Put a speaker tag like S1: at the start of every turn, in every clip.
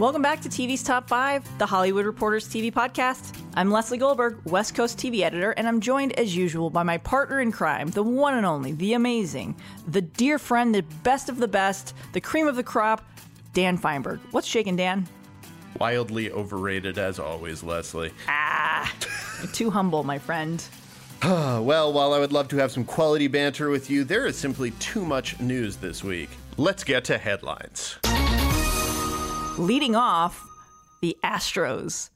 S1: Welcome back to TV's Top 5, the Hollywood Reporters TV podcast. I'm Lesley Goldberg, West Coast TV editor, and I'm joined as usual by my partner in crime, the one and only, the amazing, the dear friend, the best of the best, the cream of the crop, Dan Fienberg. What's shaking, Dan?
S2: Wildly overrated as always, Lesley.
S1: Ah, too humble, my friend.
S2: well, while I would love to have some quality banter with you, there is simply too much news this week. Let's get to headlines.
S1: Leading off, the Astros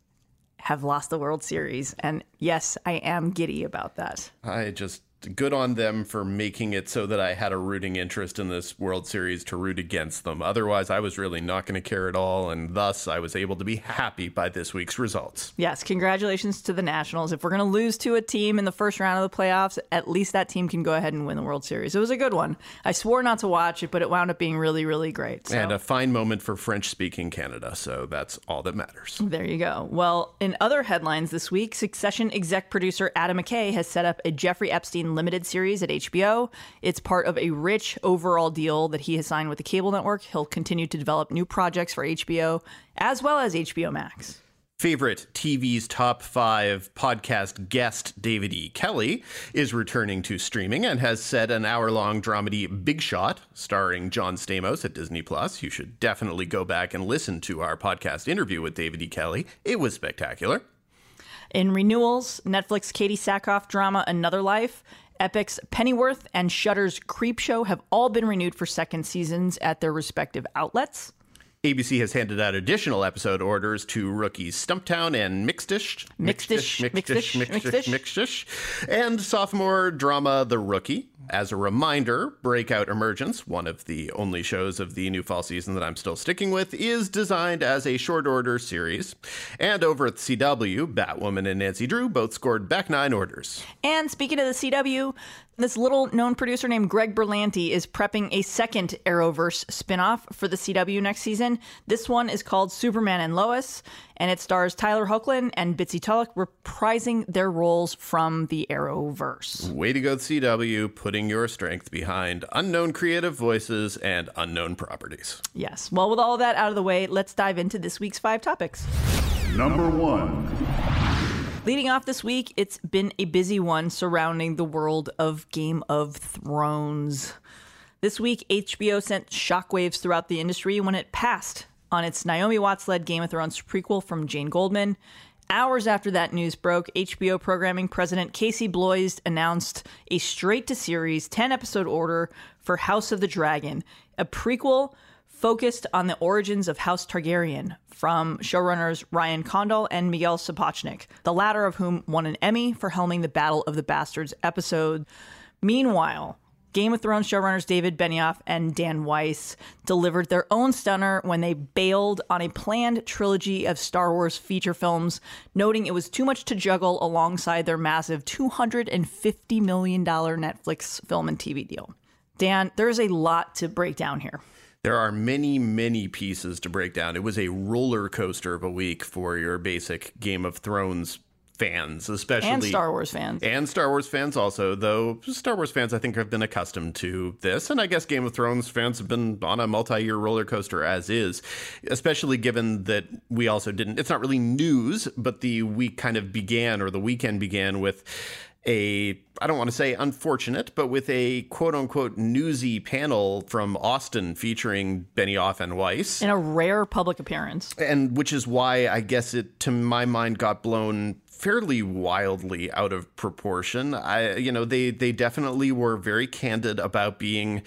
S1: have lost the World Series. And yes, I am giddy about that.
S2: I just good on them for making it so that I had a rooting interest in this World Series to root against them. Otherwise, I was really not going to care at all, and thus I was able to be happy by this week's results.
S1: Yes, congratulations to the Nationals. If we're going to lose to a team in the first round of the playoffs, at least that team can go ahead and win the World Series. It was a good one. I swore not to watch it, but it wound up being really, really great.
S2: So. And a fine moment for French speaking Canada, so that's all that matters.
S1: There you go. Well, in other headlines this week, Succession exec producer Adam McKay has set up a Jeffrey Epstein limited series at HBO. It's part of a rich overall deal that he has signed with the cable network. He'll continue to develop new projects for HBO as well as HBO Max.
S2: Favorite TV's top five podcast guest David E. Kelley, is returning to streaming and has set an hour long dramedy Big Shot starring John Stamos at Disney Plus. You should definitely go back and listen to our podcast interview with David E. Kelley. It was spectacular.
S1: In renewals, Netflix Katee Sackhoff drama Another Life Epix Pennyworth and Shudder's Creepshow have all been renewed for second seasons at their respective outlets.
S2: ABC has handed out additional episode orders to rookies Stumptown and Mixed-ish.
S1: Mixed-ish. Mixed-ish. Mixed-ish.
S2: Mixed-ish. And sophomore drama The Rookie. As a reminder, Breakout Emergence, one of the only shows of the new fall season that I'm still sticking with, is designed as a short order series. And over at the CW, Batwoman and Nancy Drew both scored back nine orders.
S1: And speaking of the CW, this little known producer named Greg Berlanti is prepping a second Arrowverse spinoff for the CW next season. This one is called Superman and Lois, and it stars Tyler Hoechlin and Bitsy Tulloch reprising their roles from the Arrowverse.
S2: Way to go, CW, putting your strength behind unknown creative voices and unknown properties.
S1: Yes. Well, with all that out of the way, let's dive into this week's five topics.
S3: Number one.
S1: Leading off this week, it's been a busy one surrounding the world of Game of Thrones. This week, HBO sent shockwaves throughout the industry when it passed on its Naomi Watts led Game of Thrones prequel from Jane Goldman. Hours after that news broke, HBO programming president Casey Bloys announced a straight to series 10 episode order for House of the Dragon, a prequel focused on the origins of House Targaryen from showrunners Ryan Condal and Miguel Sapochnik, the latter of whom won an Emmy for helming the Battle of the Bastards episode. Meanwhile, Game of Thrones showrunners David Benioff and Dan Weiss delivered their own stunner when they bailed on a planned trilogy of Star Wars feature films, noting it was too much to juggle alongside their massive $250 million Netflix film and TV deal. Dan, there's a lot to break down here.
S2: There are many, many pieces to break down. It was a roller coaster of a week for your basic Game of Thrones fans, especially
S1: and Star Wars fans,
S2: and Star Wars fans also. Though Star Wars fans, I think, have been accustomed to this, and I guess Game of Thrones fans have been on a multi-year roller coaster as is. Especially given that we also didn't. It's not really news, but the week kind of began, or the weekend began with a I don't want to say unfortunate, but with a quote unquote newsy panel from Austin featuring Benioff and Weiss.
S1: In a rare public appearance.
S2: And which is why I guess it to my mind got blown fairly wildly out of proportion. I you know, they they definitely were very candid about being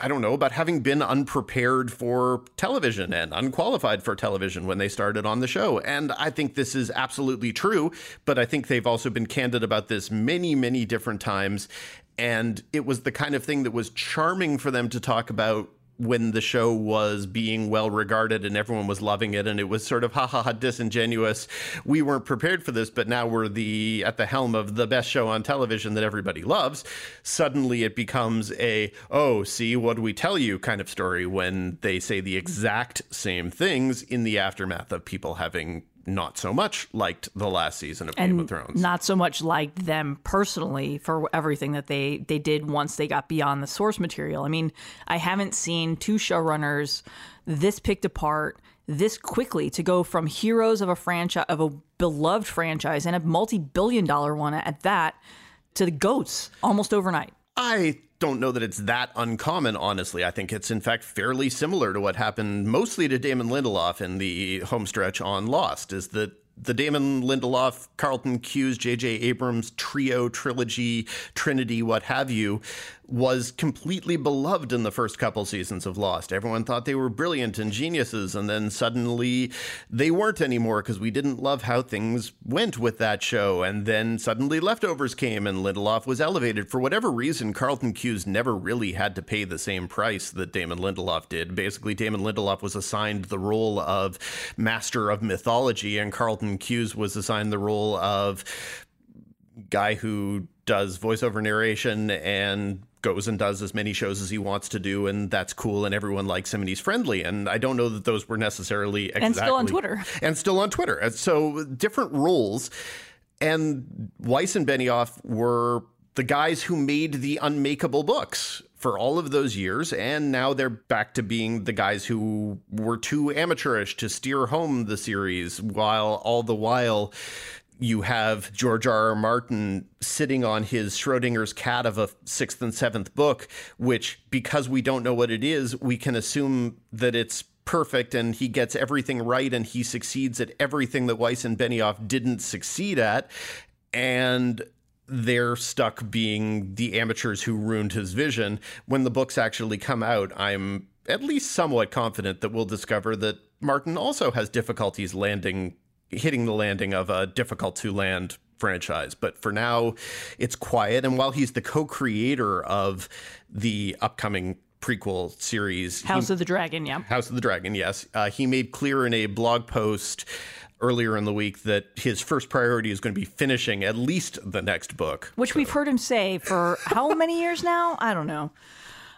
S2: I don't know, about having been unprepared for television and unqualified for television when they started on the show. And I think this is absolutely true, but I think they've also been candid about this many, many different times. And it was the kind of thing that was charming for them to talk about when the show was being well regarded and everyone was loving it and it was sort of ha ha ha disingenuous. We weren't prepared for this but now we're the at the helm of the best show on television that everybody loves. Suddenly it becomes a oh see what do we tell you kind of story when they say the exact same things in the aftermath of people having not so much liked the last season of
S1: and
S2: Game of Thrones.
S1: Not so much liked them personally for everything that they they did once they got beyond the source material. I mean, I haven't seen two showrunners this picked apart, this quickly to go from heroes of a franchise of a beloved franchise and a multi-billion dollar one at that to the goats almost overnight.
S2: I don't know that it's that uncommon, honestly. I think it's, in fact, fairly similar to what happened mostly to Damon Lindelof in the homestretch on Lost, is that the Damon Lindelof, Carlton Cuse, J.J. Abrams trio, trilogy, trinity, what have you, was completely beloved in the first couple seasons of Lost. Everyone thought they were brilliant and geniuses, and then suddenly they weren't anymore because we didn't love how things went with that show. And then suddenly Leftovers came and Lindelof was elevated. For whatever reason, Carlton Cuse never really had to pay the same price that Damon Lindelof did. Basically, Damon Lindelof was assigned the role of master of mythology, and Carlton Cuse was assigned the role of guy who does voiceover narration and goes and does as many shows as he wants to do, and that's cool, and everyone likes him, and he's friendly. And I don't know that those were necessarily exactly,
S1: and still on Twitter,
S2: and still on Twitter. And so different roles, and Weiss and Benioff were the guys who made the unmakeable books for all of those years, and now they're back to being the guys who were too amateurish to steer home the series, while all the while you have George R. R. Martin sitting on his Schrodinger's cat of a sixth and seventh book, which, because we don't know what it is, we can assume that it's perfect and he gets everything right and he succeeds at everything that Weiss and Benioff didn't succeed at. And they're stuck being the amateurs who ruined his vision. When the books actually come out, I'm at least somewhat confident that we'll discover that Martin also has difficulties landing hitting the landing of a difficult to land franchise. But for now, it's quiet. And while he's the co creator of the upcoming prequel series,
S1: House
S2: he,
S1: of the Dragon, yeah.
S2: House of the Dragon, yes. Uh, he made clear in a blog post earlier in the week that his first priority is going to be finishing at least the next book.
S1: Which so. we've heard him say for how many years now? I don't know.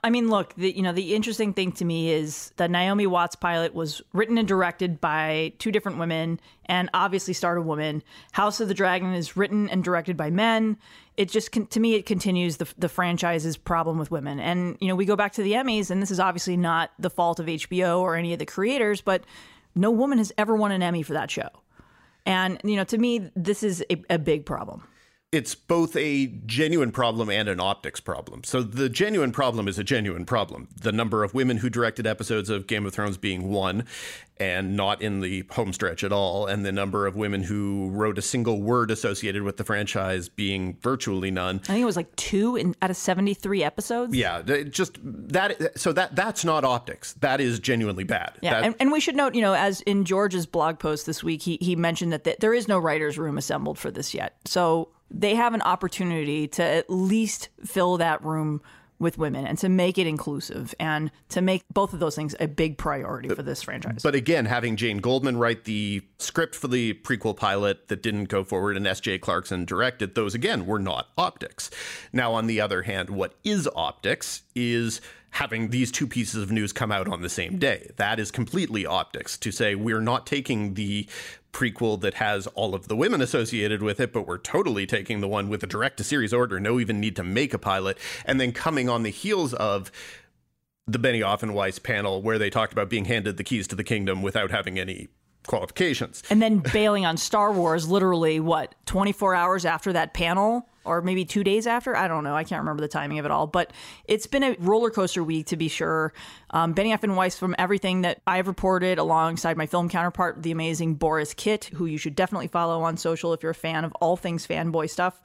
S1: I mean, look, the, you know, the interesting thing to me is the Naomi Watts pilot was written and directed by two different women and obviously starred a woman. House of the Dragon is written and directed by men. It just, to me, it continues the, the franchise's problem with women. And, you know, we go back to the Emmys, and this is obviously not the fault of HBO or any of the creators, but no woman has ever won an Emmy for that show. And, you know, to me, this is a, a big problem
S2: it's both a genuine problem and an optics problem. So the genuine problem is a genuine problem. The number of women who directed episodes of Game of Thrones being one and not in the homestretch at all, and the number of women who wrote a single word associated with the franchise being virtually none.
S1: I think it was like two in, out of 73 episodes.
S2: Yeah, just that so that that's not optics. That is genuinely bad.
S1: Yeah,
S2: that,
S1: and, and we should note, you know, as in George's blog post this week, he he mentioned that the, there is no writers room assembled for this yet. So they have an opportunity to at least fill that room with women and to make it inclusive and to make both of those things a big priority for this franchise.
S2: But again, having Jane Goldman write the script for the prequel pilot that didn't go forward and S.J. Clarkson directed, those again were not optics. Now, on the other hand, what is optics is having these two pieces of news come out on the same day. That is completely optics to say we're not taking the prequel that has all of the women associated with it, but we're totally taking the one with a direct to series order, no even need to make a pilot, and then coming on the heels of the Benioff and Weiss panel where they talked about being handed the keys to the kingdom without having any qualifications.
S1: And then bailing on Star Wars literally what, 24 hours after that panel? Or maybe two days after. I don't know. I can't remember the timing of it all. But it's been a roller coaster week to be sure. Um, Benioff and Weiss, from everything that I've reported, alongside my film counterpart, the amazing Boris Kit, who you should definitely follow on social if you're a fan of all things fanboy stuff.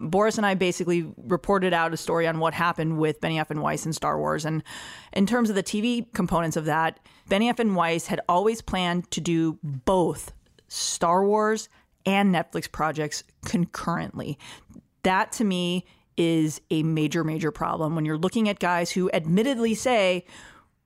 S1: Boris and I basically reported out a story on what happened with Benioff and Weiss and Star Wars. And in terms of the TV components of that, Benioff and Weiss had always planned to do both Star Wars and Netflix projects concurrently. That to me is a major, major problem when you're looking at guys who admittedly say,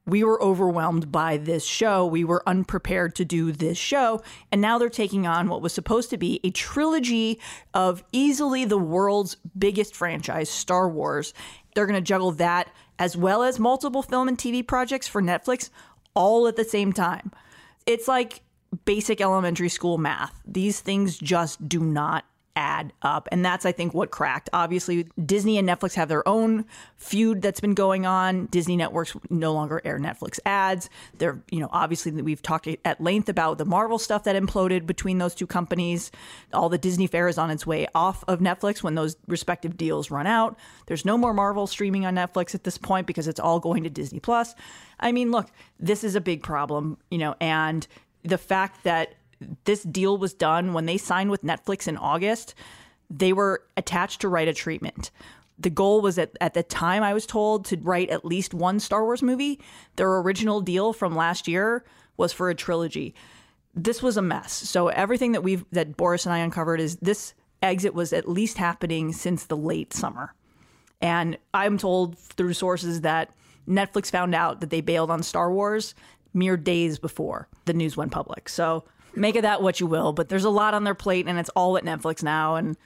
S1: we were overwhelmed by this show. We were unprepared to do this show. And now they're taking on what was supposed to be a trilogy of easily the world's biggest franchise, Star Wars. They're going to juggle that as well as multiple film and TV projects for Netflix all at the same time. It's like basic elementary school math. These things just do not add up. And that's, I think, what cracked. Obviously, Disney and Netflix have their own feud that's been going on. Disney networks no longer air Netflix ads. They're, you know, obviously, we've talked at length about the Marvel stuff that imploded between those two companies. All the Disney fare is on its way off of Netflix when those respective deals run out. There's no more Marvel streaming on Netflix at this point because it's all going to Disney Plus. I mean, look, this is a big problem, you know, and the fact that this deal was done when they signed with Netflix in August, they were attached to write a treatment. The goal was at, at the time I was told to write at least one Star Wars movie. Their original deal from last year was for a trilogy. This was a mess. So everything that we've that Boris and I uncovered is this exit was at least happening since the late summer. And I'm told through sources that Netflix found out that they bailed on Star Wars mere days before the news went public. So make of that what you will, but there's a lot on their plate and it's all at Netflix now. And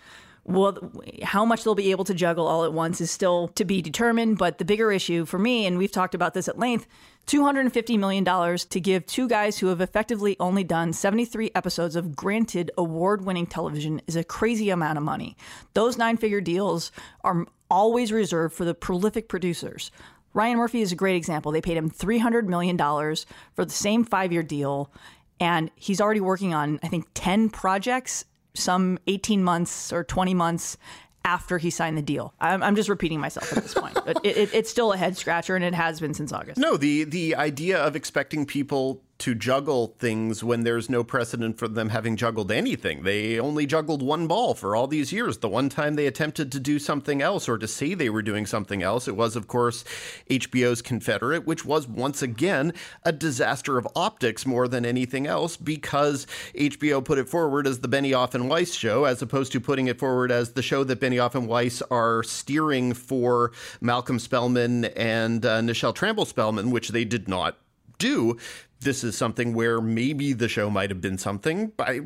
S1: well, how much they'll be able to juggle all at once is still to be determined. But the bigger issue for me, and we've talked about this at length, $250 million to give two guys who have effectively only done 73 episodes of granted award winning television is a crazy amount of money. Those nine figure deals are always reserved for the prolific producers. Ryan Murphy is a great example. They paid him $300 million for the same five year deal, and he's already working on, I think, 10 projects, some 18 months or 20 months after he signed the deal. I'm, I'm just repeating myself at this point. but it, it, it's still a head scratcher, and it has been since August.
S2: No, the, the idea of expecting people to juggle things when there's no precedent for them having juggled anything. They only juggled one ball for all these years. The one time they attempted to do something else or to say they were doing something else, it was, of course, HBO's Confederate, which was once again a disaster of optics more than anything else because HBO put it forward as the Benioff and Weiss show as opposed to putting it forward as the show that Benioff and Weiss are steering for Malcolm Spellman and uh, Nichelle Tramble Spellman, which they did not do this is something where maybe the show might have been something. I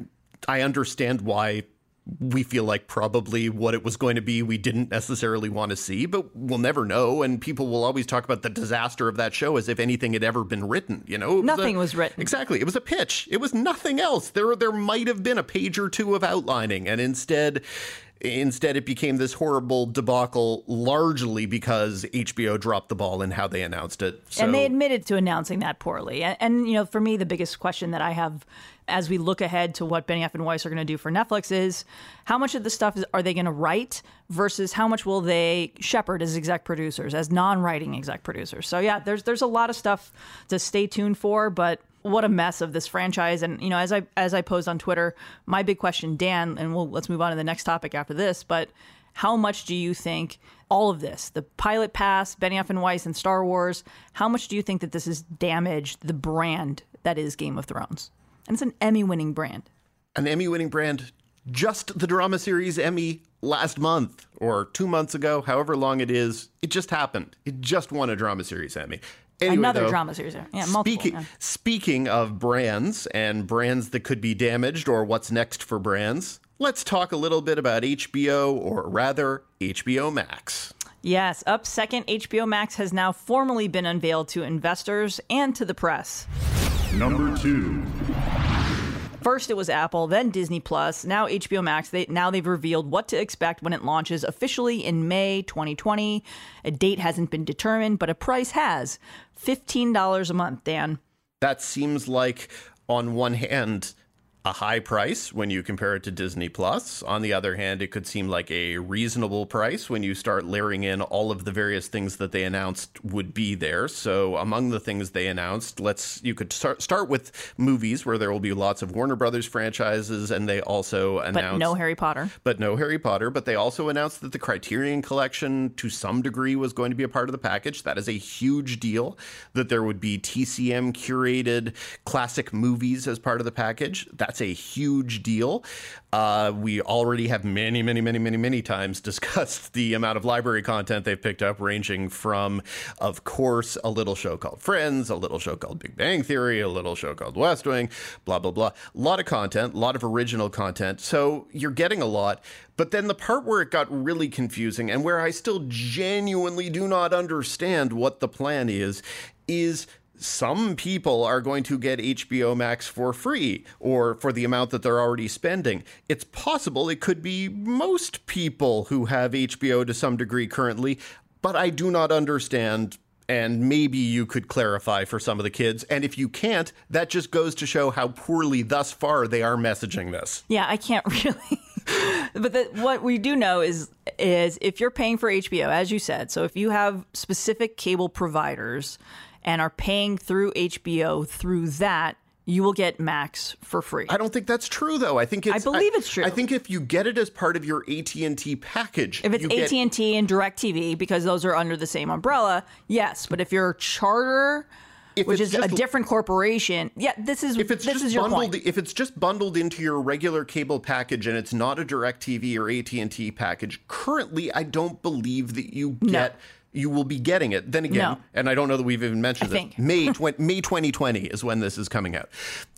S2: I understand why we feel like probably what it was going to be we didn't necessarily want to see, but we'll never know. And people will always talk about the disaster of that show as if anything had ever been written. You know,
S1: nothing
S2: was,
S1: a, was written.
S2: Exactly, it was a pitch. It was nothing else. There there might have been a page or two of outlining, and instead Instead, it became this horrible debacle largely because HBO dropped the ball in how they announced it.
S1: So. And they admitted to announcing that poorly. And, and, you know, for me, the biggest question that I have as we look ahead to what Benioff and Weiss are going to do for Netflix is how much of the stuff is, are they going to write versus how much will they shepherd as exec producers, as non-writing exec producers. So yeah, there's there's a lot of stuff to stay tuned for, but what a mess of this franchise. And you know, as I as I posed on Twitter, my big question, Dan, and we'll let's move on to the next topic after this, but how much do you think all of this, the pilot pass, Benioff and Weiss, and Star Wars, how much do you think that this has damaged the brand that is Game of Thrones? And it's an Emmy winning brand.
S2: An Emmy winning brand, just the drama series Emmy last month or two months ago, however long it is. It just happened. It just won a drama series Emmy. Anyway,
S1: Another
S2: though,
S1: drama series. Yeah, multiple,
S2: speaking,
S1: yeah.
S2: speaking of brands and brands that could be damaged or what's next for brands, let's talk a little bit about HBO or rather HBO Max.
S1: Yes, up second, HBO Max has now formally been unveiled to investors and to the press.
S3: Number two.
S1: First it was Apple, then Disney Plus, now HBO Max. They, now they've revealed what to expect when it launches officially in May 2020. A date hasn't been determined, but a price has. $15 a month, Dan.
S2: That seems like on one hand a high price when you compare it to Disney Plus. On the other hand, it could seem like a reasonable price when you start layering in all of the various things that they announced would be there. So, among the things they announced, let's you could start start with movies where there will be lots of Warner Brothers franchises and they also announced
S1: But no Harry Potter.
S2: But no Harry Potter, but they also announced that the Criterion collection to some degree was going to be a part of the package. That is a huge deal that there would be TCM curated classic movies as part of the package. That that's a huge deal. Uh, we already have many, many, many, many, many times discussed the amount of library content they've picked up, ranging from, of course, a little show called Friends, a little show called Big Bang Theory, a little show called West Wing, blah, blah, blah. A lot of content, a lot of original content. So you're getting a lot. But then the part where it got really confusing and where I still genuinely do not understand what the plan is, is some people are going to get HBO Max for free or for the amount that they're already spending. It's possible it could be most people who have HBO to some degree currently, but I do not understand and maybe you could clarify for some of the kids. And if you can't, that just goes to show how poorly thus far they are messaging this.
S1: Yeah, I can't really. but the, what we do know is is if you're paying for HBO, as you said, so if you have specific cable providers and are paying through HBO through that, you will get Max for free.
S2: I don't think that's true, though. I think it's.
S1: I believe it's true.
S2: I think if you get it as part of your AT and T package,
S1: if it's AT and T and DirecTV, because those are under the same umbrella, yes. But if you're Charter,
S2: If
S1: which is a different corporation, yeah, this is
S2: if it's
S1: this
S2: just
S1: is your
S2: bundled,
S1: point.
S2: if it's just bundled into your regular cable package and it's not a DirecTV or AT and T package, currently, I don't believe that you get. You will be getting it. Then again,
S1: No.
S2: and I don't know that we've even mentioned
S1: I
S2: this.
S1: think.
S2: May twen- May 2020 is when this is coming out.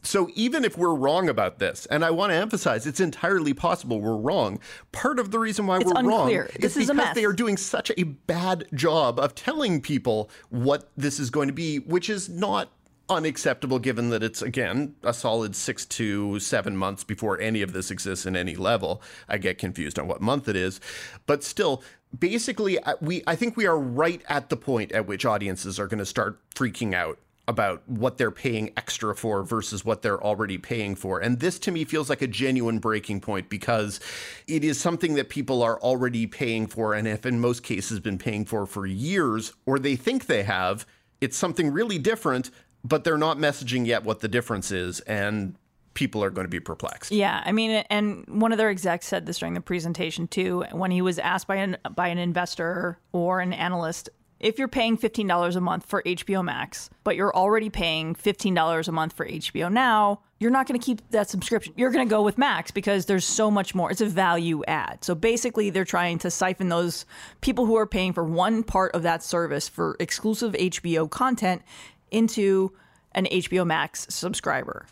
S2: So even if we're wrong about this, and I want to emphasize, it's entirely possible we're wrong. Part of the reason why
S1: It's
S2: we're wrong
S1: unclear.
S2: is
S1: This is a
S2: because they are doing such a bad job of telling people what this is going to be, which is not unacceptable given that it's again a solid six to seven months before any of this exists in any level i get confused on what month it is but still basically I- we i think we are right at the point at which audiences are going to start freaking out about what they're paying extra for versus what they're already paying for. And this to me feels like a genuine breaking point because it is something that people are already paying for and have in most cases been paying for for years or they think they have. It's something really different, but they're not messaging yet what the difference is and people are going to be perplexed.
S1: Yeah, I mean, and one of their execs said this during the presentation too, when he was asked by an by an investor or an analyst, if you're paying fifteen dollars a month for HBO Max, but you're already paying fifteen dollars a month for HBO Now, you're not going to keep that subscription. You're going to go with Max because there's so much more. It's a value add. So basically, they're trying to siphon those people who are paying for one part of that service for exclusive HBO content into an HBO Max subscriber.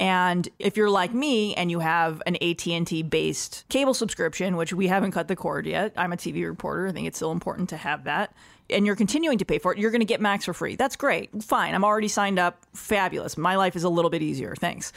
S1: And if you're like me and you have an AT&T based cable subscription, which we haven't cut the cord yet, I'm a TV reporter. I think it's still important to have that. And you're continuing to pay for it, you're going to get Max for free. That's great. Fine. I'm already signed up. Fabulous. My life is a little bit easier. Thanks.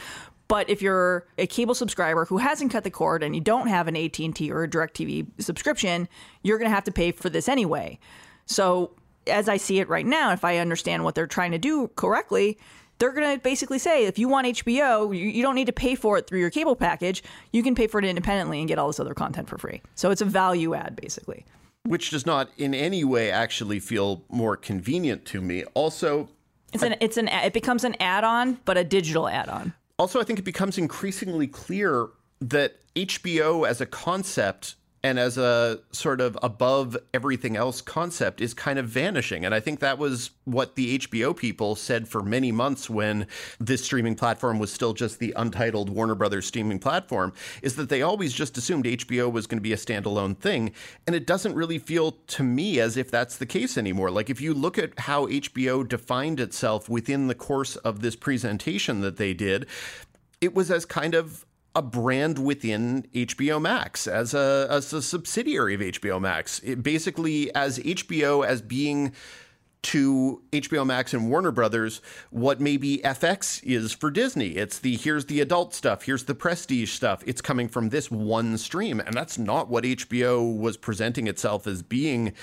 S1: But if you're a cable subscriber who hasn't cut the cord and you don't have an AT&T or a DirecTV subscription, you're going to have to pay for this anyway. So, as I see it right now, if I understand what they're trying to do correctly, they're going to basically say if you want HBO, you, you don't need to pay for it through your cable package. You can pay for it independently and get all this other content for free. So it's a value add, basically.
S2: Which does not in any way actually feel more convenient to me. Also,
S1: It's an it's an it becomes an add-on, but a digital add-on.
S2: Also, I think it becomes increasingly clear that HBO as a concept and as a sort of above everything else concept is kind of vanishing. And I think that was what the HBO people said for many months when this streaming platform was still just the untitled Warner Brothers streaming platform, is that they always just assumed HBO was going to be a standalone thing. And it doesn't really feel to me as if that's the case anymore. Like if you look at how HBO defined itself within the course of this presentation that they did, it was as kind of a brand within HBO Max as a as a subsidiary of HBO Max. It basically as HBO as being to HBO Max and Warner Brothers what maybe FX is for Disney. It's the here's the adult stuff, here's the prestige stuff. It's coming from this one stream and that's not what HBO was presenting itself as being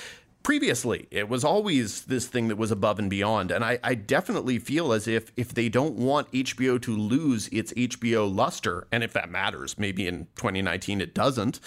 S2: previously. It was always this thing that was above and beyond. And I, I, definitely feel as if if they don't want HBO to lose its HBO luster, and if that matters, maybe in 2019 it doesn't,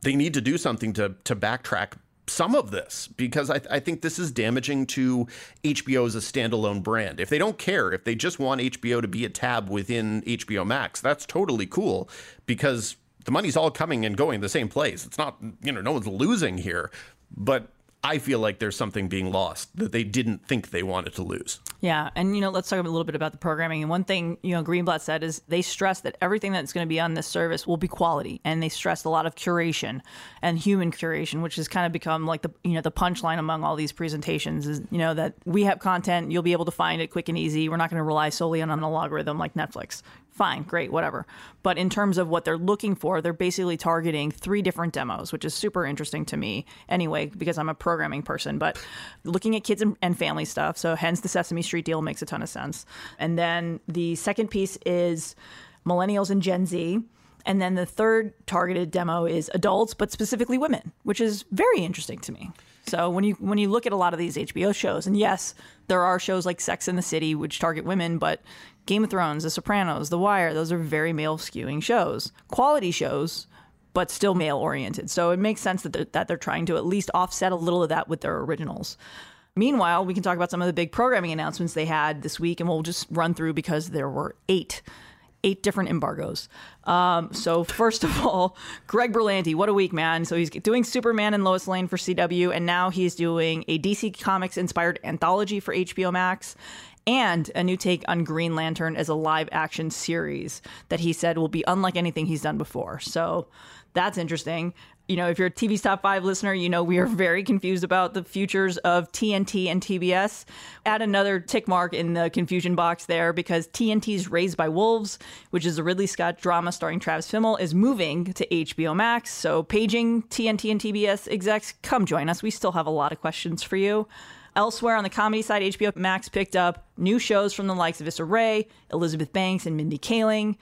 S2: they need to do something to to backtrack some of this because I, I think this is damaging to HBO as a standalone brand. If they don't care, if they just want HBO to be a tab within HBO Max, that's totally cool because the money's all coming and going the same place. It's not, you know, no one's losing here. But I feel like there's something being lost that they didn't think they wanted to lose.
S1: Yeah, and you know, let's talk a little bit about the programming. And one thing you know, Greenblatt said is they stress that everything that's going to be on this service will be quality, and they stressed a lot of curation and human curation, which has kind of become like the you know the punchline among all these presentations is you know that we have content, you'll be able to find it quick and easy. We're not going to rely solely on an algorithm like Netflix. Fine, great, whatever. But in terms of what they're looking for, they're basically targeting three different demos, which is super interesting to me anyway, because I'm a programming person. But looking at kids and, family stuff, so hence the Sesame Street deal makes a ton of sense. And then the second piece is millennials and Gen Z. And then the third targeted demo is adults, but specifically women, which is very interesting to me. So when you when you look at a lot of these HBO shows, and yes, there are shows like Sex in the City which target women, but Game of Thrones, The Sopranos, The Wire, those are very male skewing shows, quality shows, but still male oriented. So it makes sense that they're, that they're trying to at least offset a little of that with their originals. Meanwhile, we can talk about some of the big programming announcements they had this week, and we'll just run through because there were eight eight different embargoes. Um, so first of all, Greg Berlanti, what a week, man! So he's doing Superman and Lois Lane for CW, and now he's doing a DC Comics inspired anthology for HBO Max. And a new take on Green Lantern as a live action series that he said will be unlike anything he's done before. So that's interesting you know, if you're a TV's Top 5 listener, you know we are very confused about the futures of TNT and TBS. Add another tick mark in the confusion box there because TNT's Raised by Wolves, which is a Ridley Scott drama starring Travis Fimmel, is moving to HBO Max. So, paging TNT and TBS execs, come join us. We still have a lot of questions for you. Elsewhere on the comedy side, HBO Max picked up new shows from the likes of Issa Rae, Elizabeth Banks, and Mindy Kaling.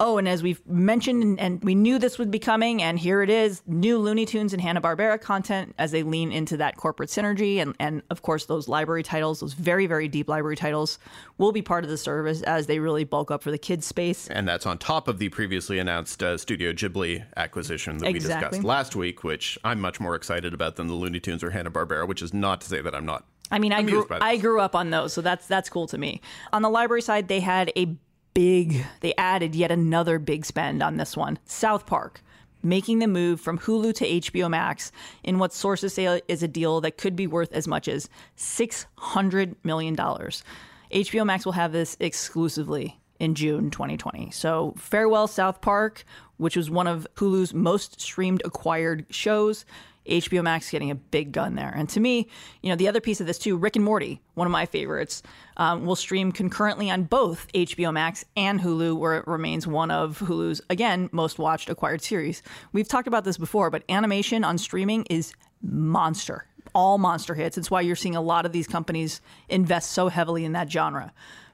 S1: Oh, and as we've mentioned, and we knew this would be coming, and here it is new Looney Tunes and Hanna-Barbera content as they lean into that corporate synergy. And, and of course, those library titles, those very, very deep library titles, will be part of the service as they really bulk up for the kids' space.
S2: And that's on top of the previously announced uh, Studio Ghibli acquisition that exactly. we discussed last week, which I'm much more excited about than the Looney Tunes or Hanna-Barbera, which is not to say that I'm not
S1: I mean, I grew I grew up on those, so that's that's cool to me. On the library side, they had a big, they added yet another big spend on this one South Park. Making the move from Hulu to HBO Max in what sources say is a deal that could be worth as much as $600 million. HBO Max will have this exclusively in June 2020. So, farewell, South Park, which was one of Hulu's most streamed acquired shows. HBO Max getting a big gun there. And to me, you know, the other piece of this too, Rick and Morty, one of my favorites, um, will stream concurrently on both HBO Max and Hulu, where it remains one of Hulu's, again, most watched acquired series. We've talked about this before, but animation on streaming is monster. All monster hits. It's why you're seeing a lot of these companies invest so heavily in that genre.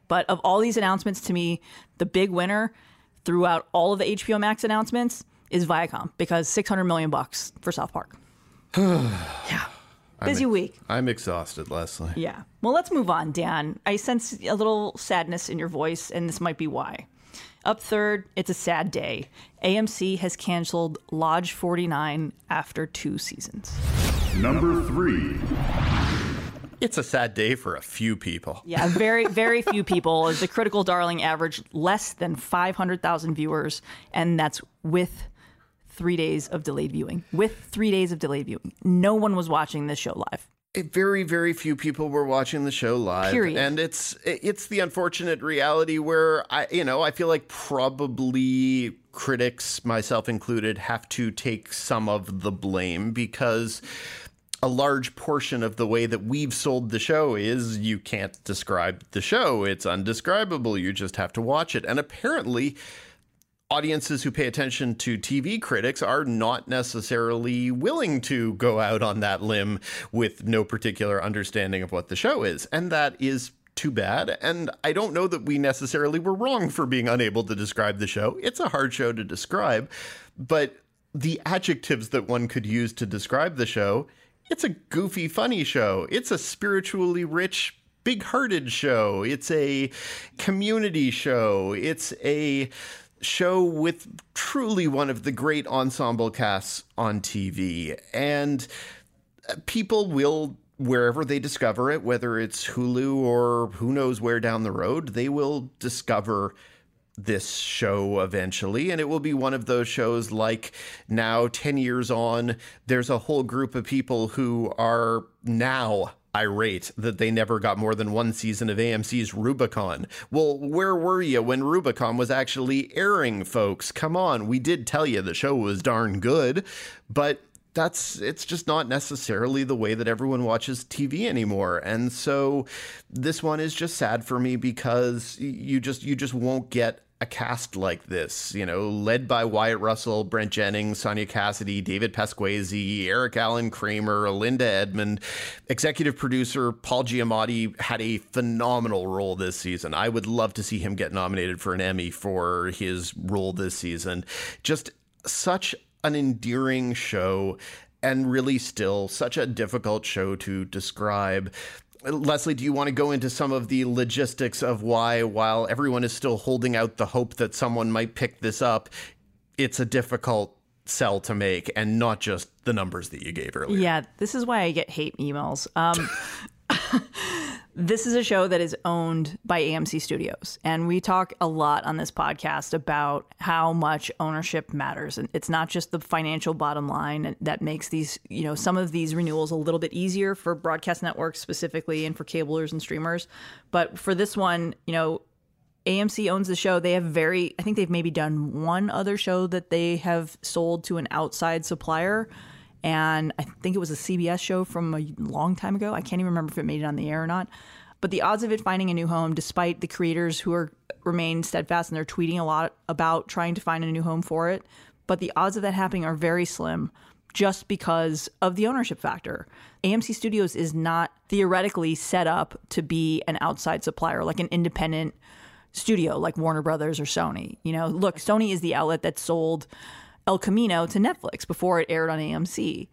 S1: But of all these announcements, to me, the big winner throughout all of the HBO Max announcements is Viacom because 600 million bucks for South Park. yeah. Busy
S2: I'm,
S1: week.
S2: I'm exhausted, Lesley.
S1: Yeah. Well, let's move on, Dan. I sense a little sadness in your voice, and this might be why. Up third, it's a sad day. AMC has canceled Lodge 49 after two seasons.
S3: Number three.
S2: It's a sad day for a few people.
S1: Yeah, very, very few people. The Critical Darling averaged less than 500,000 viewers, and that's with three days of delayed viewing. With three days of delayed viewing, no one was watching this show live.
S2: very very few people were watching the show live
S1: Period.
S2: and it's it's the unfortunate reality where i you know i feel like probably critics myself included have to take some of the blame because a large portion of the way that we've sold the show is you can't describe the show it's undescribable you just have to watch it and apparently audiences who pay attention to TV critics are not necessarily willing to go out on that limb with no particular understanding of what the show is. And that is too bad. And I don't know that we necessarily were wrong for being unable to describe the show. It's a hard show to describe, but the adjectives that one could use to describe the show, it's a goofy, funny show. It's a spiritually rich, big hearted show. It's a community show. It's a show with truly one of the great ensemble casts on TV. And uh, people will, wherever they discover it, whether it's Hulu or who knows where down the road, they will discover this show eventually. And it will be one of those shows like now, 10 years on, there's a whole group of people who are now irate that they never got more than one season of AMC's Rubicon. Well, where were you when Rubicon was actually airing, folks? Come on, we did tell you the show was darn good, but that's it's just not necessarily the way that everyone watches TV anymore. And so this one is just sad for me because you just you just won't get a cast like this, you know, led by Wyatt Russell, Brent Jennings, Sonya Cassidy, David Pasquesi, Eric Allen Kramer, Linda Edmond. Executive producer Paul Giamatti had a phenomenal role this season. I would love to see him get nominated for an Emmy for his role this season. Just such an endearing show and really still such a difficult show to describe. Lesley, do you want to go into some of the logistics of why, while everyone is still holding out the hope that someone might pick this up, it's a difficult sell to make and not just the numbers that you gave earlier?
S1: Yeah, this is why I get hate emails. Um, this is a show that is owned by AMC Studios. And we talk a lot on this podcast about how much ownership matters. And it's not just the financial bottom line that makes these, you know, some of these renewals a little bit easier for broadcast networks specifically and for cablers and streamers. But for this one, you know, AMC owns the show. They have very, I think they've maybe done one other show that they have sold to an outside supplier and I think it was a CBS show from a long time ago. I can't even remember if it made it on the air or not. But the odds of it finding a new home, despite the creators who are remain steadfast and they're tweeting a lot about trying to find a new home for it, but the odds of that happening are very slim just because of the ownership factor. AMC Studios is not theoretically set up to be an outside supplier, like an independent studio like Warner Brothers or Sony. You know, look, Sony is the outlet that sold El Camino to Netflix before it aired on AMC.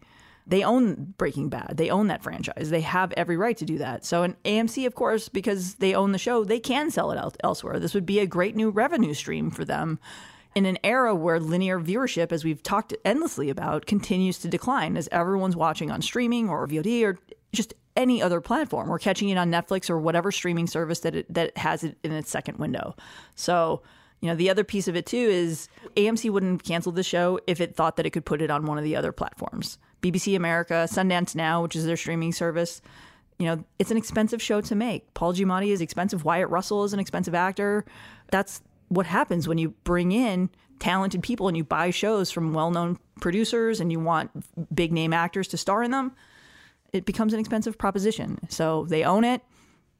S1: They own Breaking Bad. They own that franchise. They have every right to do that. So, an AMC, of course, because they own the show, they can sell it elsewhere. This would be a great new revenue stream for them in an era where linear viewership, as we've talked endlessly about, continues to decline as everyone's watching on streaming or VOD or just any other platform or catching it on Netflix or whatever streaming service that it, that has it in its second window. So, you know, the other piece of it too is AMC wouldn't cancel the show if it thought that it could put it on one of the other platforms. BBC America, Sundance Now, which is their streaming service. You know, it's an expensive show to make. Paul Giamatti is expensive. Wyatt Russell is an expensive actor. That's what happens when you bring in talented people and you buy shows from well-known producers and you want big name actors to star in them. It becomes an expensive proposition. So they own it.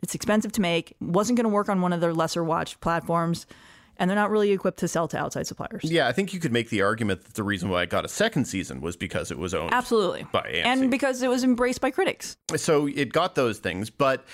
S1: It's expensive to make. Wasn't going to work on one of their lesser watched platforms and they're not really equipped to sell to outside suppliers.
S2: Yeah, I think you could make the argument that the reason why it got a second season was because it was owned
S1: absolutely
S2: by AMC.
S1: and because it was embraced by critics.
S2: So it got those things, but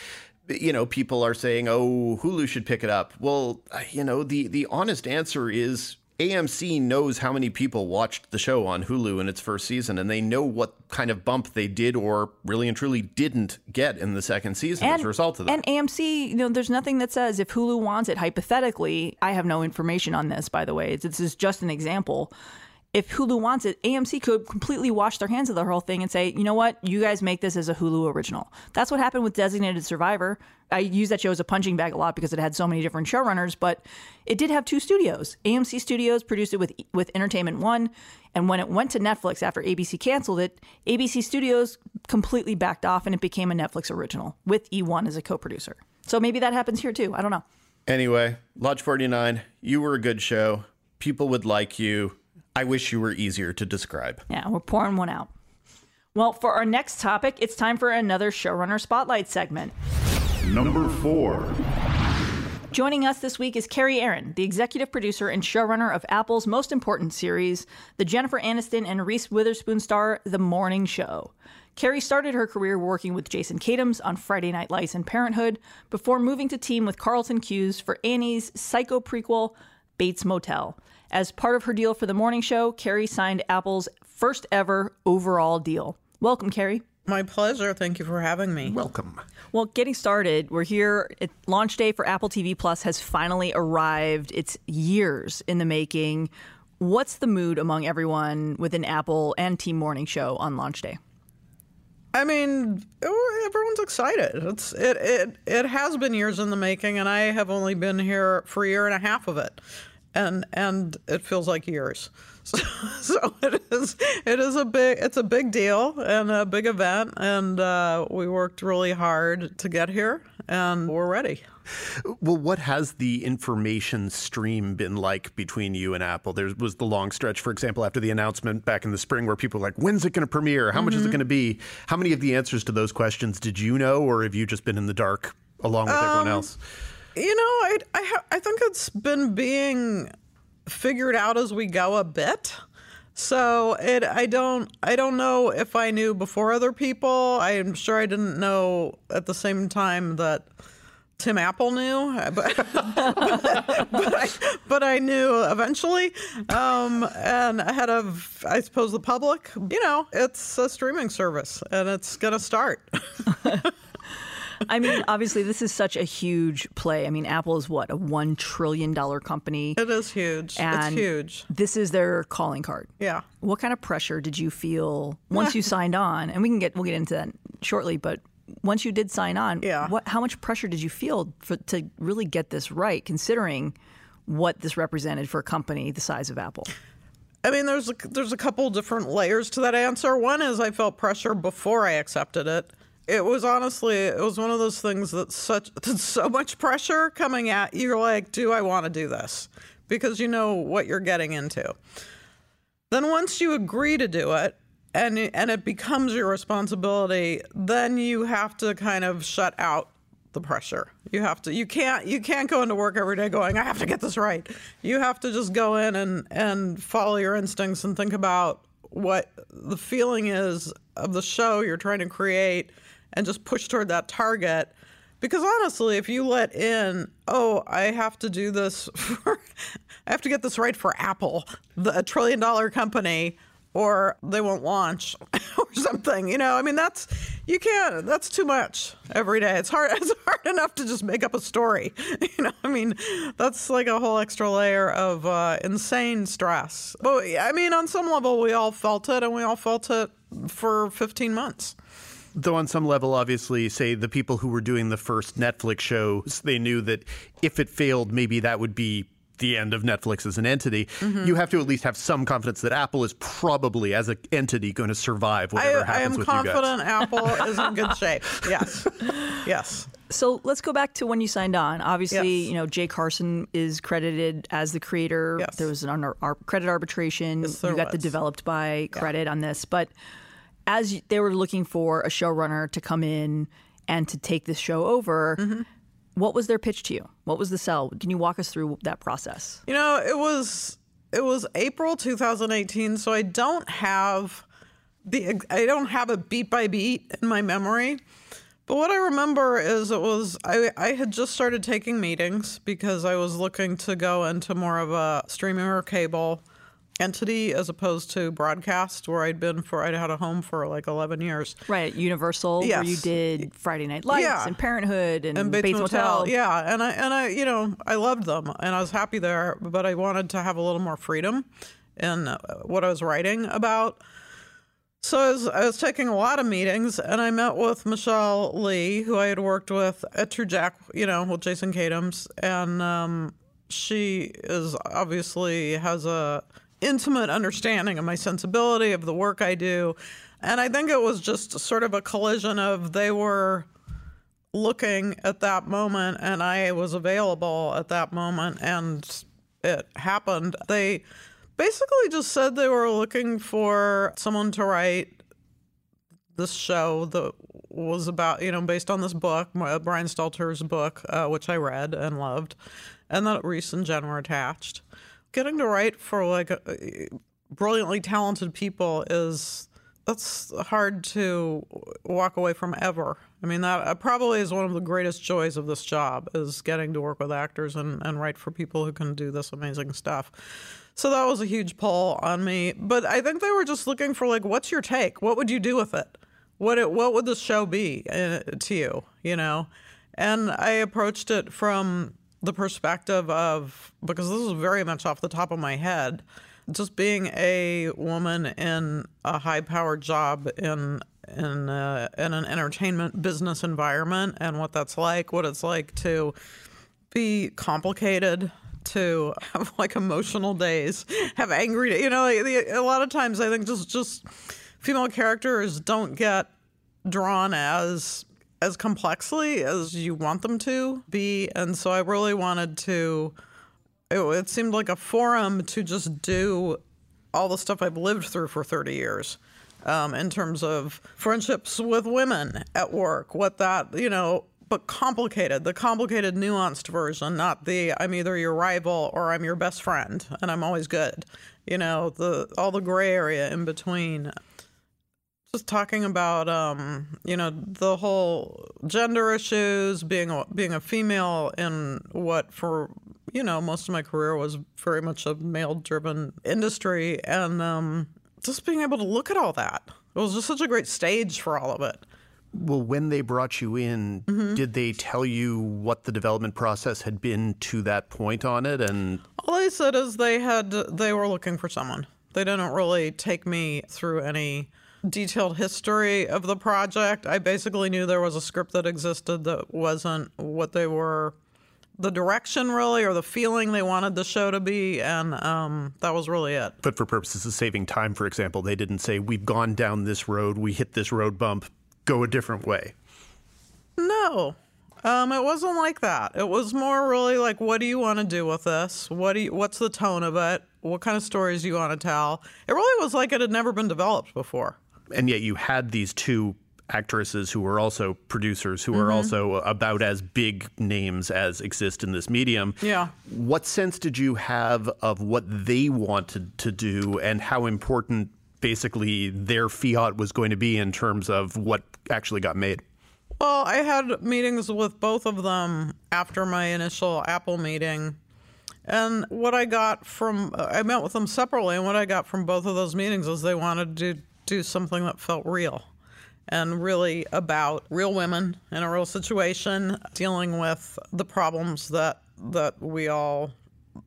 S2: you know, people are saying, "Oh, Hulu should pick it up." Well, you know, the the honest answer is AMC knows how many people watched the show on Hulu in its first season, and they know what kind of bump they did or really and truly didn't get in the second season
S1: and,
S2: as a result of that.
S1: And AMC, you know, there's nothing that says if Hulu wants it, hypothetically, I have no information on this, by the way. This is just an example if Hulu wants it, AMC could completely wash their hands of the whole thing and say, you know what, you guys make this as a Hulu original. That's what happened with Designated Survivor. I use that show as a punching bag a lot because it had so many different showrunners, but it did have two studios. AMC Studios produced it with with Entertainment One, and when it went to Netflix after ABC canceled it, ABC Studios completely backed off and it became a Netflix original with E1 as a co-producer. So maybe that happens here too. I don't know.
S2: Anyway, Lodge 49, you were a good show. People would like you I wish you were easier to describe.
S1: Yeah, we're pouring one out. Well, for our next topic, it's time for another showrunner spotlight segment.
S3: Number four.
S1: Joining us this week is Kerry Ehrin, the executive producer and showrunner of Apple's most important series, the Jennifer Aniston and Reese Witherspoon star The Morning Show. Kerry started her career working with Jason Katims on Friday Night Lights and Parenthood before moving to team with Carlton Cuse for A&E's psycho prequel, Bates Motel. As part of her deal for the morning show, Kerry signed Apple's first ever overall deal. Welcome, Kerry.
S4: My pleasure. Thank you for having me.
S2: Welcome.
S1: Well, getting started, we're here. It, launch day for Apple TV Plus has finally arrived. It's years in the making. What's the mood among everyone within Apple and Team Morning Show on launch day?
S4: I mean, oh, everyone's excited. It's it it it has been years in the making, and I have only been here for a year and a half of it and and it feels like years. So, so it is it is a big it's a big deal and a big event, and uh, we worked really hard to get here, and we're ready.
S2: Well, what has the information stream been like between you and Apple? There was the long stretch, for example, after the announcement back in the spring, where people were like, "When's it going to premiere? How mm-hmm. much is it mm-hmm. going to be?" How many of the answers to those questions did you know, or have you just been in the dark along with um, everyone else?
S4: You know, I I, ha- I think it's been being figured out as we go a bit. So it I don't I don't know if I knew before other people. I'm sure I didn't know at the same time that Tim Apple knew, but but, I, but I knew eventually, um, and ahead of I suppose the public. You know, it's a streaming service, and it's gonna start.
S1: I mean, obviously, this is such a huge play. I mean, Apple is what a one trillion dollar company.
S4: It is huge.
S1: And
S4: it's huge.
S1: This is their calling card.
S4: Yeah.
S1: What kind of pressure did you feel once you signed on? And we can get we'll get into that shortly, but once you did sign on,
S4: Yeah.
S1: what how much pressure did you feel for to really get this right, considering what this represented for a company the size of Apple?
S4: I mean, there's a, there's a couple different layers to that answer. One is I felt pressure before I accepted it. It was honestly, it was one of those things that's such that's so much pressure coming at you. You're like, do I want to do this? Because you know what you're getting into. Then once you agree to do it, and and it becomes your responsibility, then you have to kind of shut out the pressure. You have to you can't you can't go into work every day going, I have to get this right. You have to just go in and and follow your instincts and think about what the feeling is of the show you're trying to create and just push toward that target. Because honestly, if you let in, oh, I have to do this for, I have to get this right for Apple, the a trillion dollar company, or they won't launch or something. You know, I mean, that's you can't. That's too much every day. It's hard. It's hard enough to just make up a story. You know, I mean, that's like a whole extra layer of uh, insane stress. But I mean, on some level, we all felt it, and we all felt it for 15 months.
S2: Though on some level, obviously, say the people who were doing the first Netflix shows, they knew that if it failed, maybe that would be the end of Netflix as an entity.
S4: Mm-hmm.
S2: You have to at least have some confidence that Apple is probably, as an entity, going to survive whatever
S4: I, I
S2: happens
S4: am
S2: with
S4: confident
S2: you guys.
S4: Apple is in good shape. Yes, yes.
S1: So let's go back to when you signed on. Obviously,
S4: Yes.
S1: you know Jay Carson is credited as the creator.
S4: Yes.
S1: There was an under, ar- credit arbitration.
S4: Yes, there
S1: you got the developed by credit on this, but as they were looking for a showrunner to come in and to take this show over,
S4: Mm-hmm.
S1: what was their pitch to you? What was the sell? Can you walk us through that process?
S4: You know, it was it was April 2018, so I don't have the I don't have a beat by beat in my memory. But what I remember is it was I, I had just started taking meetings because I was looking to go into more of a streaming or cable entity as opposed to broadcast where I'd been for I'd had a home for like 11 years.
S1: Right, Universal, where you did Friday Night Lights
S4: Yeah.
S1: and Parenthood and,
S4: and
S1: Bates,
S4: Bates,
S1: Motel.
S4: Motel. Yeah, and I and I you know I loved them and I was happy there, but I wanted to have a little more freedom in uh, what I was writing about. So I was, I was taking a lot of meetings, and I met with Michelle Lee, who I had worked with at True Jack, you know, with Jason Katims, and um, she is obviously has a intimate understanding of my sensibility of the work I do, and I think it was just sort of a collision of they were looking at that moment and I was available at that moment and it happened. They basically just said they were looking for someone to write this show that was about, you know, based on this book, Brian Stelter's book, uh, which I read and loved, and that Reese and Jen were attached. Getting to write for like uh, brilliantly talented people is that's hard to walk away from ever. I mean, that probably is one of the greatest joys of this job is getting to work with actors and, and write for people who can do this amazing stuff. So that was a huge pull on me. But I think they were just looking for like, what's your take? What would you do with it? What it, what would this show be uh, to you? You know, and I approached it from the perspective of because this is very much off the top of my head just being a woman in a high powered job in in uh, in an entertainment business environment and what that's like what it's like to be complicated to have like emotional days have angry you know a lot of times i think just just female characters don't get drawn as as complexly as you want them to be and so i really wanted to it, it seemed like a forum to just do all the stuff I've lived through for 30 years um, in terms of friendships with women at work, what that, you know, but complicated, the complicated, nuanced version, not the I'm either your rival or I'm your best friend and I'm always good. You know, the all the gray area in between. Just talking about um, you know, the whole gender issues, being a being a female in what for you know, most of my career was very much a male driven industry and um just being able to look at all that. It was just such a great stage for all of it.
S2: Well, when they brought you in,
S4: Mm-hmm.
S2: did they tell you what the development process had been to that point on it? And
S4: All they said is they had they were looking for someone. They didn't really take me through any detailed history of the project. I basically knew there was a script that existed that wasn't what they were the direction really or the feeling they wanted the show to be and um, that was really it.
S2: but for purposes of saving time, for example, they didn't say we've gone down this road, we hit this road bump, go a different way.
S4: No. Um, it wasn't like that. It was more really like, what do you want to do with this? What do you, what's the tone of it? What kind of stories do you want to tell? It really was like it had never been developed before.
S2: And yet you had these two actresses who were also producers, who are mm-hmm. also about as big names as exist in this medium.
S4: Yeah.
S2: What sense did you have of what they wanted to do and how important basically their fiat was going to be in terms of what actually got made?
S4: Well, I had meetings with both of them after my initial Apple meeting. And what I got from, I met with them separately, and what I got from both of those meetings is they wanted to do something that felt real and really about real women in a real situation, dealing with the problems that, that we all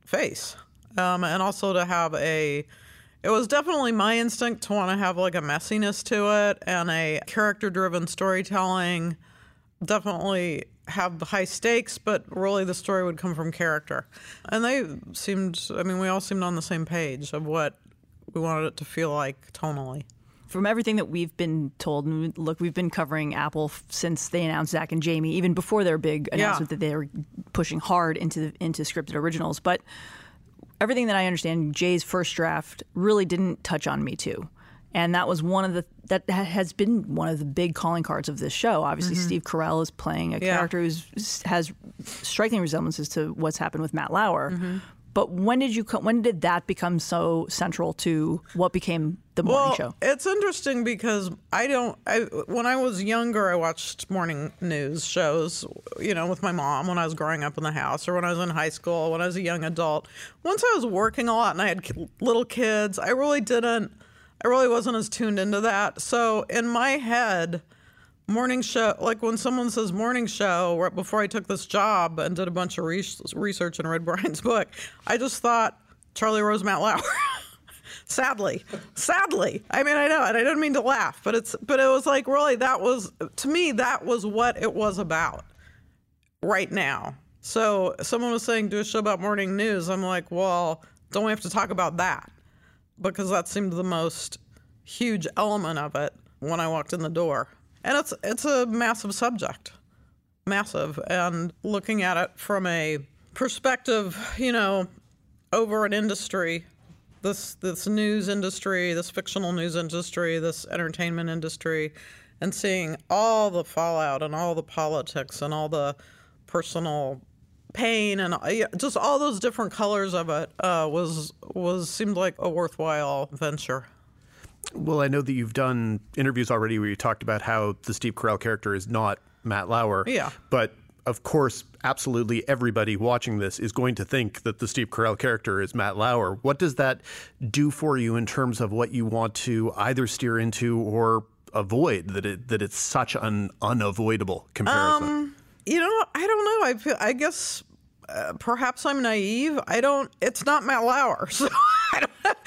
S4: face. Um, and also to have a, it was definitely my instinct to want to have like a messiness to it and a character driven storytelling definitely have high stakes, but really the story would come from character. And they seemed, I mean, we all seemed on the same page of what we wanted it to feel like tonally.
S1: From everything that we've been told, and look, we've been covering Apple since they announced Zach and Jamie, even before their big announcement that they were pushing hard into the, into scripted originals. But everything that I understand, Jay's first draft really didn't touch on Me Too. And that was one of the that has been one of the big calling cards of this show. Obviously, mm-hmm. Steve Carell is playing a
S4: Yeah.
S1: character who has striking resemblances to what's happened with Matt Lauer. Mm-hmm. But when did you when did that become so central to what became the morning
S4: well,
S1: show?
S4: it's interesting because I don't. I when I was younger, I watched morning news shows. You know, with my mom when I was growing up in the house, or when I was in high school, when I was a young adult. Once I was working a lot and I had little kids, I really didn't. I really wasn't as tuned into that. So in my head, morning show like when someone says morning show right before i took this job and did a bunch of re- research and read brian's book i just thought charlie rose matt lauer. Sadly. Sadly. I mean i know and i didn't mean to laugh but it's but it was like really that was to me that was what it was about right now. So someone was saying do a show about morning news. I'm like well don't we have to talk about that? Because that seemed the most huge element of it when I walked in the door. And it's it's a massive subject. Massive. And looking at it from a perspective, you know, over an industry, this this news industry, this fictional news industry, this entertainment industry, and seeing all the fallout and all the politics and all the personal pain and just all those different colors of it uh, was was seemed like a worthwhile venture.
S2: Well, I know that you've done interviews already where you talked about how the Steve Carell character is not Matt Lauer.
S4: Yeah.
S2: But of course, absolutely everybody watching this is going to think that the Steve Carell character is Matt Lauer. What does that do for you in terms of what you want to either steer into or avoid? That it that it's such an unavoidable comparison.
S4: You know, I don't know. I feel, I guess uh, perhaps I'm naive. I don't. It's not Matt Lauer, so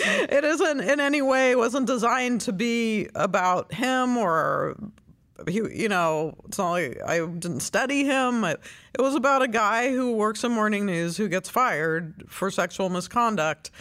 S4: it isn't in any way wasn't designed to be about him or he. You know, it's not like I didn't study him. It, it was about a guy who works in morning news who gets fired for sexual misconduct.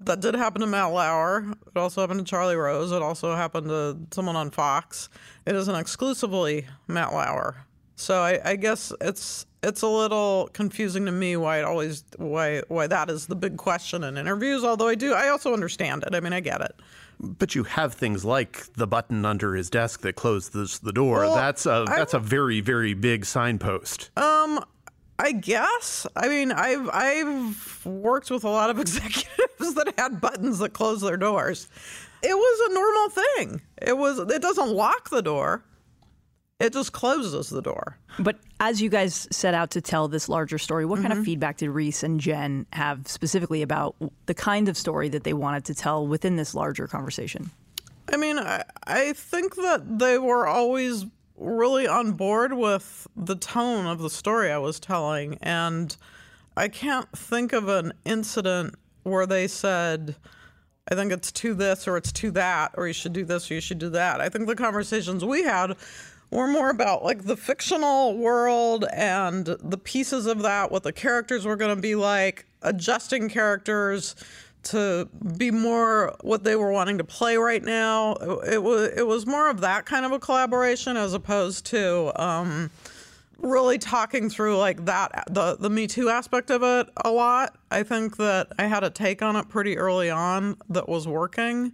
S4: That did happen to Matt Lauer. It also happened to Charlie Rose. It also happened to someone on Fox. It isn't exclusively Matt Lauer. So I, I guess it's it's a little confusing to me why it always why why that is the big question in interviews. Although I do, I also understand it. I mean, I get it.
S2: But you have things like the button under his desk that closes the door.
S4: Well,
S2: that's a
S4: I-
S2: that's a very very big signpost.
S4: Um I guess. I mean, I've I've worked with a lot of executives that had buttons that close their doors. It was a normal thing. It was. It doesn't lock the door. It just closes the door.
S1: But as you guys set out to tell this larger story, what kind of mm-hmm. feedback did Reese and Jen have specifically about the kind of story that they wanted to tell within this larger conversation?
S4: I mean, I, I think that they were always really on board with the tone of the story I was telling. And I can't think of an incident where they said, I think it's to this or it's to that, or you should do this or you should do that. I think the conversations we had were more about like the fictional world and the pieces of that, what the characters were going to be like, adjusting characters to be more what they were wanting to play right now. It was it was more of that kind of a collaboration as opposed to um, really talking through like that the the Me Too aspect of it a lot. I think that I had a take on it pretty early on that was working,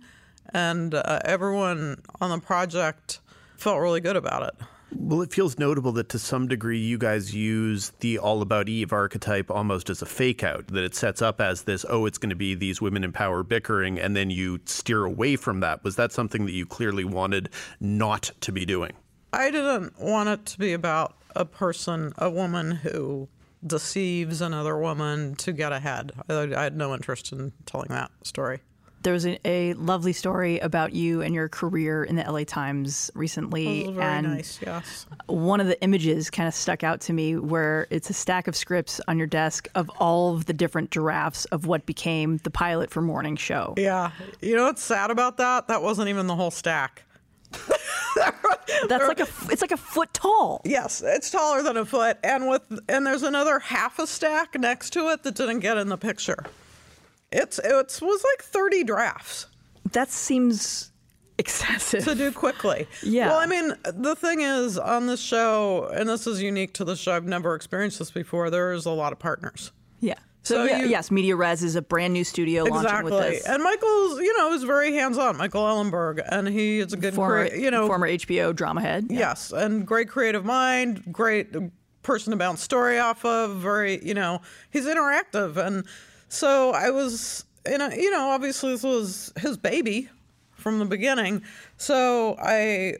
S4: and uh, everyone on the project felt really good about it.
S2: Well, it feels notable that to some degree you guys use the All About Eve archetype almost as a fake out, that it sets up as this, oh, it's going to be these women in power bickering, and then you steer away from that. Was that something that you clearly wanted not to be doing?
S4: I didn't want it to be about a person, a woman who deceives another woman to get ahead. I, I had no interest in telling that story.
S1: There was a, a lovely story about you and your career in the LA Times recently.
S4: Very
S1: and
S4: nice, yes.
S1: one of the images kind of stuck out to me where it's a stack of scripts on your desk of all of the different drafts of what became the pilot for Morning Show.
S4: Yeah. You know what's sad about that? That wasn't even the whole stack.
S1: That's like a it's like a foot tall.
S4: Yes, it's taller than a foot, and with and there's another half a stack next to it that didn't get in the picture. It's it was like 30 drafts
S1: That seems excessive.
S4: to do quickly.
S1: Yeah.
S4: Well, I mean, the thing is on this show, and this is unique to the show. I've never experienced this before. There's a lot of partners.
S1: yeah. So,
S4: So
S1: yeah,
S4: you-
S1: yes, Media Res is a brand new studio launching with
S4: Exactly.
S1: this.
S4: And Michael's, you know, is very hands-on. Michael Ellenberg, and he is a good,
S1: former,
S4: crea- you know,
S1: former HBO drama head. Yeah.
S4: Yes, and great creative mind, great person to bounce story off of. Very, you know, he's interactive, and so I was, in a, you know, obviously this was his baby from the beginning. So I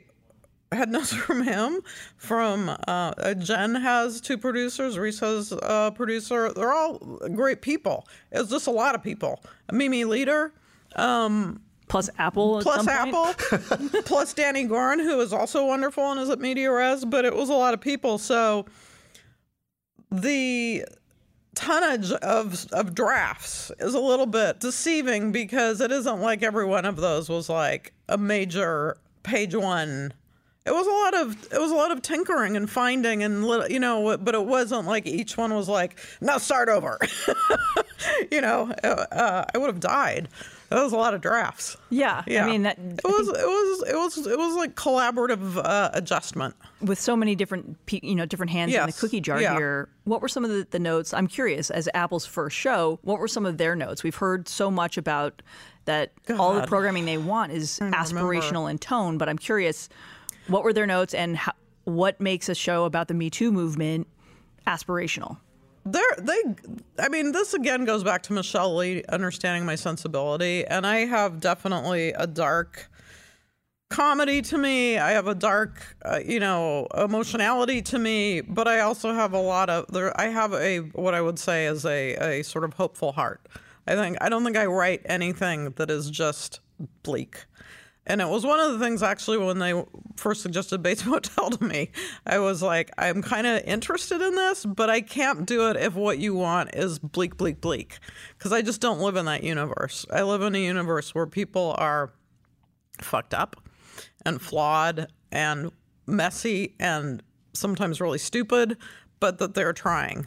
S4: had notes from him. From uh, Jen has two producers. Reese has a producer. They're all great people. It's just a lot of people. Mimi Leder.
S1: Um, Plus Apple.
S4: Plus. Apple, plus Danny Gorin, who is also wonderful and is at Media Res, but it was a lot of people. So the tonnage of of drafts is a little bit deceiving because it isn't like every one of those was like a major page one. It was a lot of it was a lot of tinkering and finding and little, you know, but it wasn't like each one was like now start over. you know, uh, I would have died. That was a lot of drafts.
S1: Yeah.
S4: Yeah,
S1: I mean, that,
S4: it was it was it was it was like collaborative uh, adjustment.
S1: with so many different pe- you know different hands in the cookie jar
S4: Yeah.
S1: here what were some of the, the notes i'm curious as apple's first show what were some of their notes we've heard so much about that all the programming they want is aspirational in tone but i'm curious what were their notes and how, what makes a show about the me too movement aspirational
S4: They're, they, I mean, this again goes back to Michelle Lee understanding my sensibility, and I have definitely a dark comedy to me. I have a dark, uh, you know, emotionality to me, but I also have a lot of there. I have a what I would say is a a sort of hopeful heart. I think I don't think I write anything that is just bleak. And it was one of the things actually when they first suggested Bates Motel to me. I was like, I'm kind of interested in this, but I can't do it if what you want is bleak, bleak, bleak. Because I just don't live in that universe. I live in a universe where people are fucked up and flawed and messy and sometimes really stupid, but that they're trying.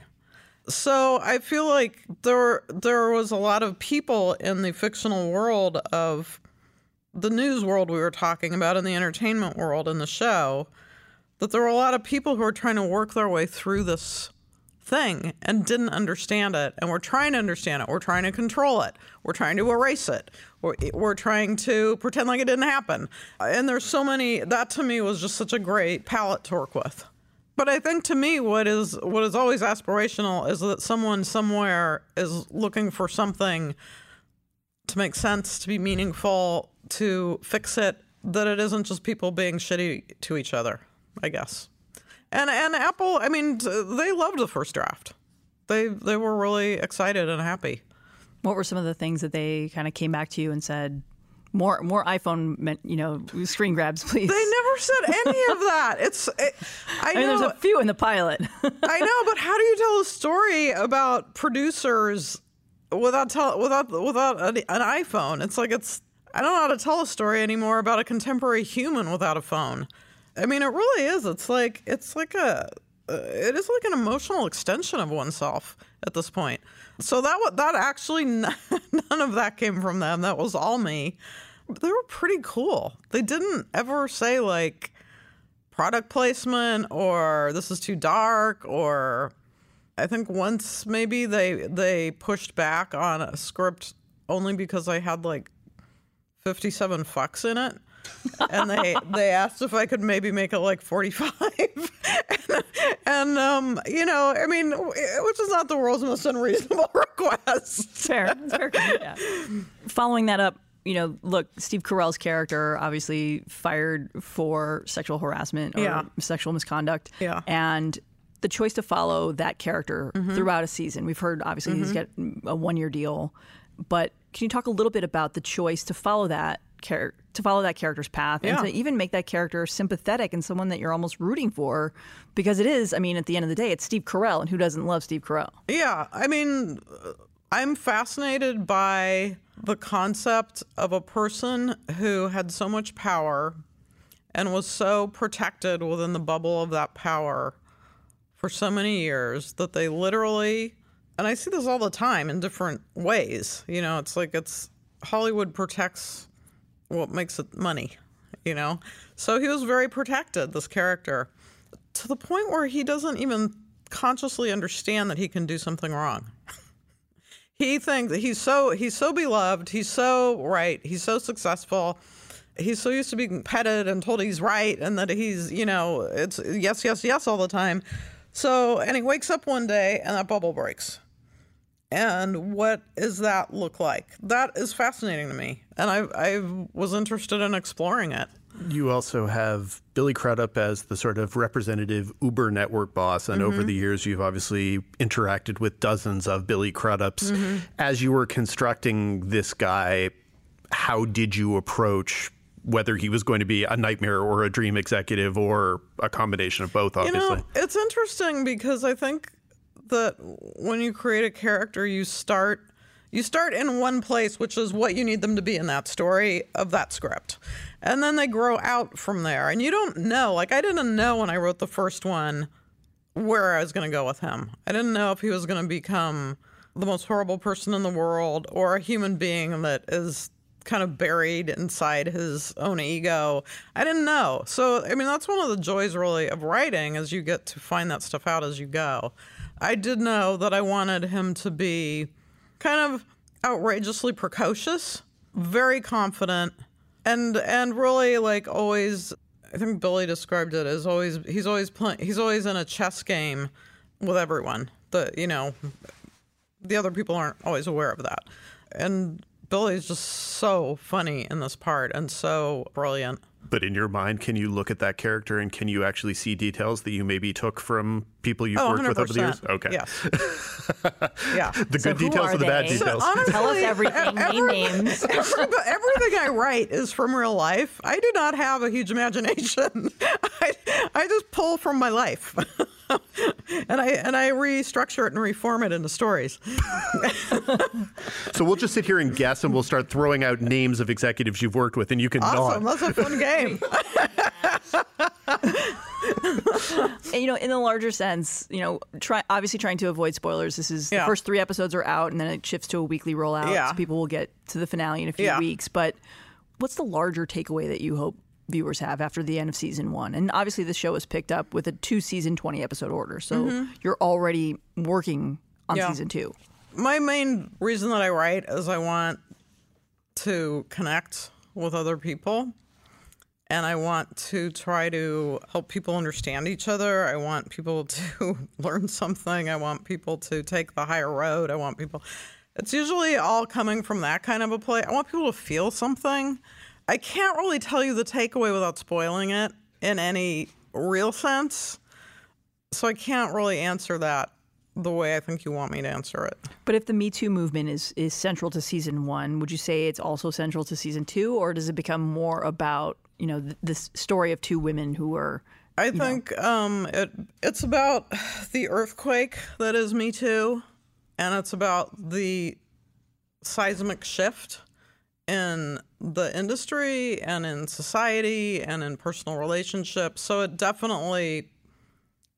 S4: So I feel like there there was a lot of people in the fictional world of the news world we were talking about in the entertainment world in the show that there were a lot of people who are trying to work their way through this thing and didn't understand it and we're trying to understand it we're trying to control it we're trying to erase it we're, we're trying to pretend like it didn't happen. And there's so many that to me was just such a great palette to work with. But i think to me what is what is always aspirational is that someone somewhere is looking for something to make sense to be meaningful to fix it that it isn't just people being shitty to each other i guess and and Apple, I mean, they loved the first draft. They they were really excited and happy.
S1: What were some of the things that they kind of came back to you and said? More more iPhone, you know, screen grabs, please.
S4: They never said any of that. It's it, I,
S1: I mean,
S4: know
S1: there's a few in the pilot.
S4: I know, but how do you tell a story about producers without tell without without an iPhone? It's like it's I don't know how to tell a story anymore about a contemporary human without a phone. I mean, it really is. It's like it's like a uh, it is like an emotional extension of oneself at this point. So that that actually none of that came from them. That was all me. They were pretty cool. They didn't ever say like product placement or this is too dark or I think once maybe they they pushed back on a script only because I had like 57 fucks in it and they they asked if I could maybe make it like 45 and, and um you know I mean which is not the world's most unreasonable request
S1: fair, fair. Yeah. Following that up, you know, look, Steve Carell's character obviously fired for sexual harassment or
S4: Yeah.
S1: sexual misconduct.
S4: Yeah.
S1: And the choice to follow that character throughout a season. We've heard obviously he's got a one year deal, but can you talk a little bit about the choice to follow that char- to follow that character's path
S4: Yeah.
S1: and to even make that character sympathetic and someone that you're almost rooting for because it is, I mean, at the end of the day, it's Steve Carell and who doesn't love Steve Carell?
S4: Yeah, I mean, I'm fascinated by the concept of a person who had so much power and was so protected within the bubble of that power for so many years that they literally, and I see this all the time in different ways. You know, it's like it's Hollywood protects what makes it money, you know? So he was very protected, this character, to the point where he doesn't even consciously understand that he can do something wrong. he thinks that he's so he's so beloved, he's so right, he's so successful. He's so used to being petted and told he's right and that he's, you know, it's yes, yes, yes all the time. So, and he wakes up one day and that bubble breaks. And what does that look like? That is fascinating to me. And I, I was interested in exploring it.
S5: You also have Billy Crudup as the sort of representative Uber network boss. And over mm-hmm. the years, you've obviously interacted with dozens of Billy Crudups. Mm-hmm. As you were constructing this guy, how did you approach whether he was going to be a nightmare or a dream executive or a combination of both, obviously?
S4: You know, it's interesting because I think that when you create a character, you start you start in one place, which is what you need them to be in that story of that script, and then they grow out from there. And you don't know. Like I didn't know when I wrote the first one where I was going to go with him. I didn't know if he was going to become the most horrible person in the world or a human being that is kind of buried inside his own ego. I didn't know. So, I mean, that's one of the joys really of writing is you get to find that stuff out as you go. I did know that I wanted him to be kind of outrageously precocious, very confident, and and really like always I think Billy described it as always he's always playing he's always in a chess game with everyone. The you know the other people aren't always aware of that. And Billy's just so funny in this part and so brilliant.
S5: But in your mind, can you look at that character and can you actually see details that you maybe took from people you've
S4: Oh,
S5: worked
S4: 100%.
S5: with over the years? Okay.
S4: Yes. yeah.
S5: The
S1: So
S5: good details
S1: are
S5: or the bad
S1: they? So
S5: details?
S4: honestly,
S1: Tell us everything. Name
S4: every-
S1: names.
S4: Every- everything I write is from real life. I do not have a huge imagination. I, I just pull from my life. and I and I restructure it and reform it into stories.
S5: so we'll just sit here and guess and we'll start throwing out names of executives you've worked with and you can
S4: Awesome.
S5: nod.
S4: That's a fun game.
S1: And, you know, in the larger sense, you know, try obviously trying to avoid spoilers. This is
S4: Yeah.
S1: the first three episodes are out, and then it shifts to a weekly rollout.
S4: Yeah.
S1: So people will get to the finale in a few
S4: Yeah.
S1: weeks. But what's the larger takeaway that you hope viewers have after the end of season one. And obviously, the show was picked up with a two season, 20 episode order. So mm-hmm. you're already working on
S4: Yeah.
S1: season two.
S4: My main reason that I write is I want to connect with other people. And I want to try to help people understand each other. I want people to learn something. I want people to take the higher road. I want people. It's usually all coming from that kind of a place. I want people to feel something. I can't really tell you the takeaway without spoiling it in any real sense. So I can't really answer that the way I think you want me to answer it.
S1: But if the Me Too movement is, is central to season one, would you say it's also central to season two? Or does it become more about, you know, th- this story of two women who were.
S4: I think um, it it's about the earthquake that is Me Too, and it's about the seismic shift in the industry and in society and in personal relationships. So it definitely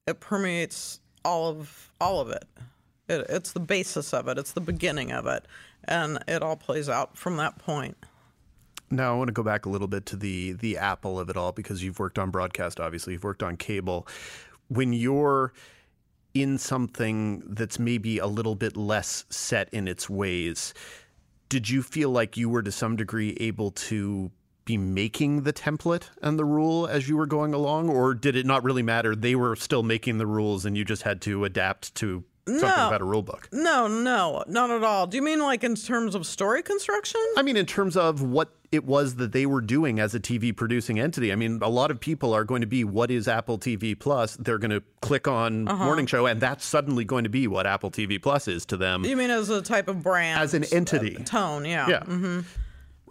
S4: it permeates all of all of it. it. It's the basis of it. It's the beginning of it, and it all plays out from that point.
S2: Now I want to go back a little bit to the the Apple of it all because you've worked on broadcast, obviously you've worked on cable. When you're in something that's maybe a little bit less set in its ways, did you feel like you were to some degree able to be making the template and the rule as you were going along, or did it not really matter? They were still making the rules, and you just had to adapt to something
S4: No.
S2: about a rule book.
S4: No, no, not at all. Do you mean like in terms of story construction?
S2: I mean, in terms of what it was that they were doing as a TV producing entity. I mean, a lot of people are going to be, what is Apple TV Plus? They're going to click on
S4: Uh-huh.
S2: Morning Show, and that's suddenly going to be what Apple TV Plus is to them.
S4: You mean as a type of brand?
S2: As an entity.
S4: uh, tone, yeah.
S2: Yeah.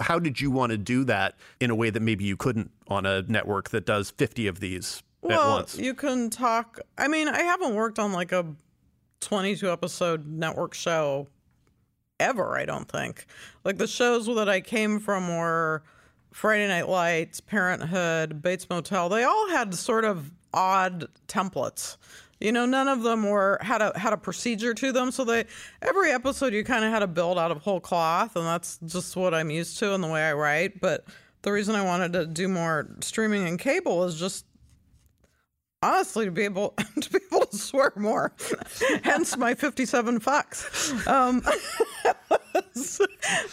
S2: How did you want to do that in a way that maybe you couldn't on a network that does 50 of these at once?
S4: you can talk. I mean, I haven't worked on like a 22 episode network show ever, I don't think. Like the shows that I came from were Friday Night Lights, Parenthood, Bates Motel. They all had sort of odd templates. You know, none of them were had a had a procedure to them. So they every episode you kind of had to build out of whole cloth, and that's just what I'm used to and the way I write. But the reason I wanted to do more streaming and cable is just honestly to be able to be able to swear more hence my 57 fucks um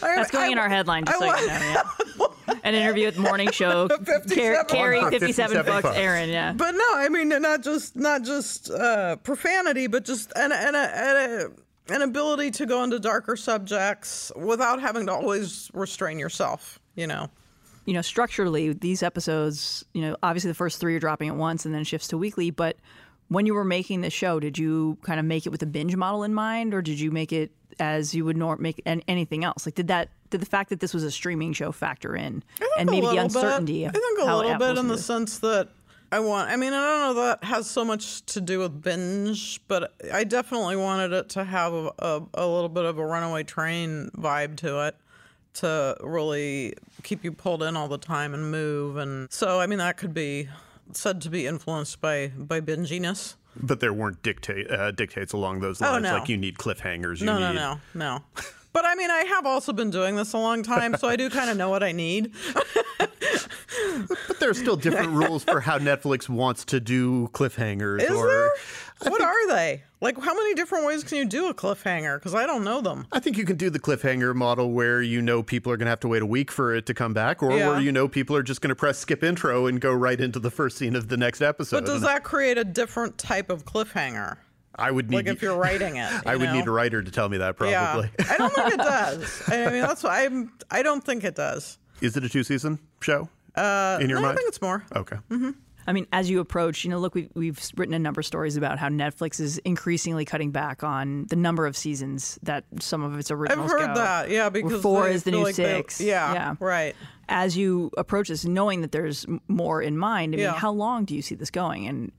S1: That's going in our headline, just so you know. Yeah. An interview with Morning Show. Car-
S4: 57
S1: Kerry,
S2: bucks.
S1: 57 bucks.
S2: bucks.
S1: Ehrin, yeah.
S4: but no i mean not just not just uh profanity but just an an, an, an ability to go into darker subjects without having to always restrain yourself you know
S1: you know, structurally, these episodes, you know, obviously the first three are dropping at once and then shifts to weekly. But when you were making the show, did you kind of make it with a binge model in mind, or did you make it as you would nor- make an- anything else? Like, did that did the fact that this was a streaming show factor in, and maybe the uncertainty?
S4: Bit.
S1: of
S4: I think a little bit in the sense that I want. I mean, I don't know that has so much to do with binge, but I definitely wanted it to have a, a, a little bit of a runaway train vibe to it to really keep you pulled in all the time and move. And so, I mean, that could be said to be influenced by by binginess.
S2: but there weren't dictate, uh, dictates along those lines,
S4: Oh, no.
S2: like you need cliffhangers. You
S4: No, no,
S2: need,
S4: no, no. But I mean, I have also been doing this a long time, so I do kind of know what I need.
S2: But there are still different rules for how Netflix wants to do cliffhangers.
S4: Is
S2: or,
S4: there? What are they? Like, how many different ways can you do a cliffhanger? Because I don't know them.
S2: I think you can do the cliffhanger model where you know people are going to have to wait a week for it to come back, or
S4: Yeah.
S2: where you know people are just going to press skip intro and go right into the first scene of the next episode.
S4: But does that create a different type of cliffhanger?
S2: I would need
S4: Like if you're writing it,
S2: I
S4: you
S2: would
S4: know?
S2: need a writer to tell me that probably. Yeah.
S4: I don't think it does. I mean, that's why I'm. I don't think it does.
S2: Is it a two season show? Uh, in your
S4: No, I
S2: mind?
S4: think it's more.
S2: okay.
S1: I mean, as you approach, you know, look, we've, we've written a number of stories about how Netflix is increasingly cutting back on the number of seasons that some of its originals.
S4: I've heard
S1: go.
S4: that. Yeah, because
S1: four
S4: they
S1: is the new
S4: like they-
S1: six.
S4: yeah,
S1: yeah,
S4: right.
S1: As you approach this, knowing that there's more in mind, I mean,
S4: Yeah.
S1: how long do you see this going? And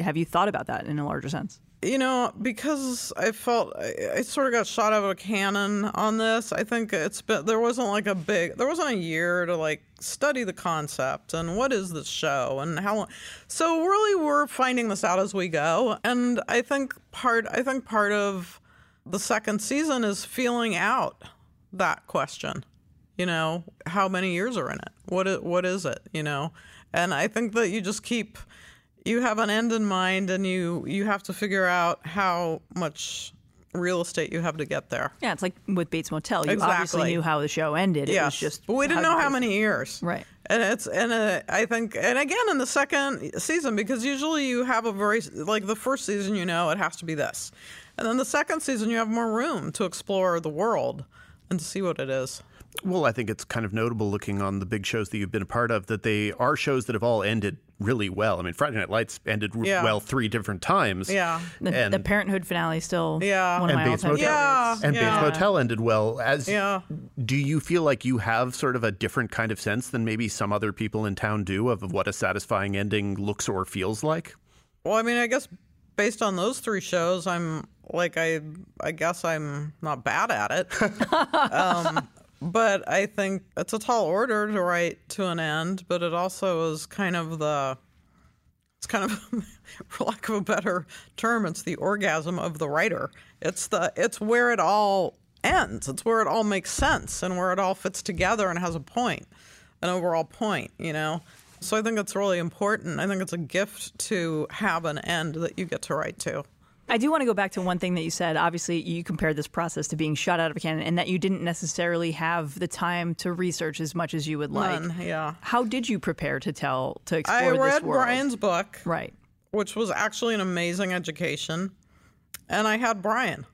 S1: have you thought about that in a larger sense?
S4: You know, because I felt I, I sort of got shot out of a cannon on this. I think it's been there wasn't like a big there wasn't a year to like study the concept and what is this show and how long. So really, we're finding this out as we go. And I think part I think part of the second season is feeling out that question. You know, how many years are in it? What i- what is it? You know, and I think that you just keep you have an end in mind, and you you have to figure out how much real estate you have to get there.
S1: Yeah, it's like with Bates Motel. You obviously knew how the show ended. It
S4: Yes,
S1: was just
S4: but we didn't
S1: how
S4: know how many years.
S1: Right.
S4: And it's and uh, I think and again in the second season because usually you have a very like the first season you know it has to be this, and then the second season you have more room to explore the world and to see what it is.
S2: Well, I think it's kind of notable looking on the big shows that you've been a part of that they are shows that have all ended really well. I mean, Friday Night Lights ended r-
S4: Yeah.
S2: well three different times.
S4: Yeah.
S1: The,
S2: and,
S1: the Parenthood finale is still
S4: Yeah.
S1: one of
S2: and
S1: my
S2: Bates
S1: all-time
S2: Motel.
S4: Yeah.
S1: favorites.
S2: and
S4: Yeah.
S2: Bates Motel ended well. As
S4: Yeah.
S2: do you feel like you have sort of a different kind of sense than maybe some other people in town do of what a satisfying ending looks or feels like?
S4: Well, I mean, I guess based on those three shows, I'm like I I guess I'm not bad at it. um, but I think it's a tall order to write to an end, but it also is kind of the it's kind of for lack of a better term, it's the orgasm of the writer. It's the it's where it all ends. It's where it all makes sense and where it all fits together and has a point, an overall point, you know. So I think it's really important. I think it's a gift to have an end that you get to write to.
S1: I do want to go back to one thing that you said. Obviously, you compared this process to being shot out of a cannon, and that you didn't necessarily have the time to research as much as you would like.
S4: None, yeah.
S1: How did you prepare to tell to explore
S4: I read? Brian's book,
S1: Right.
S4: which was actually an amazing education, and I had Brian,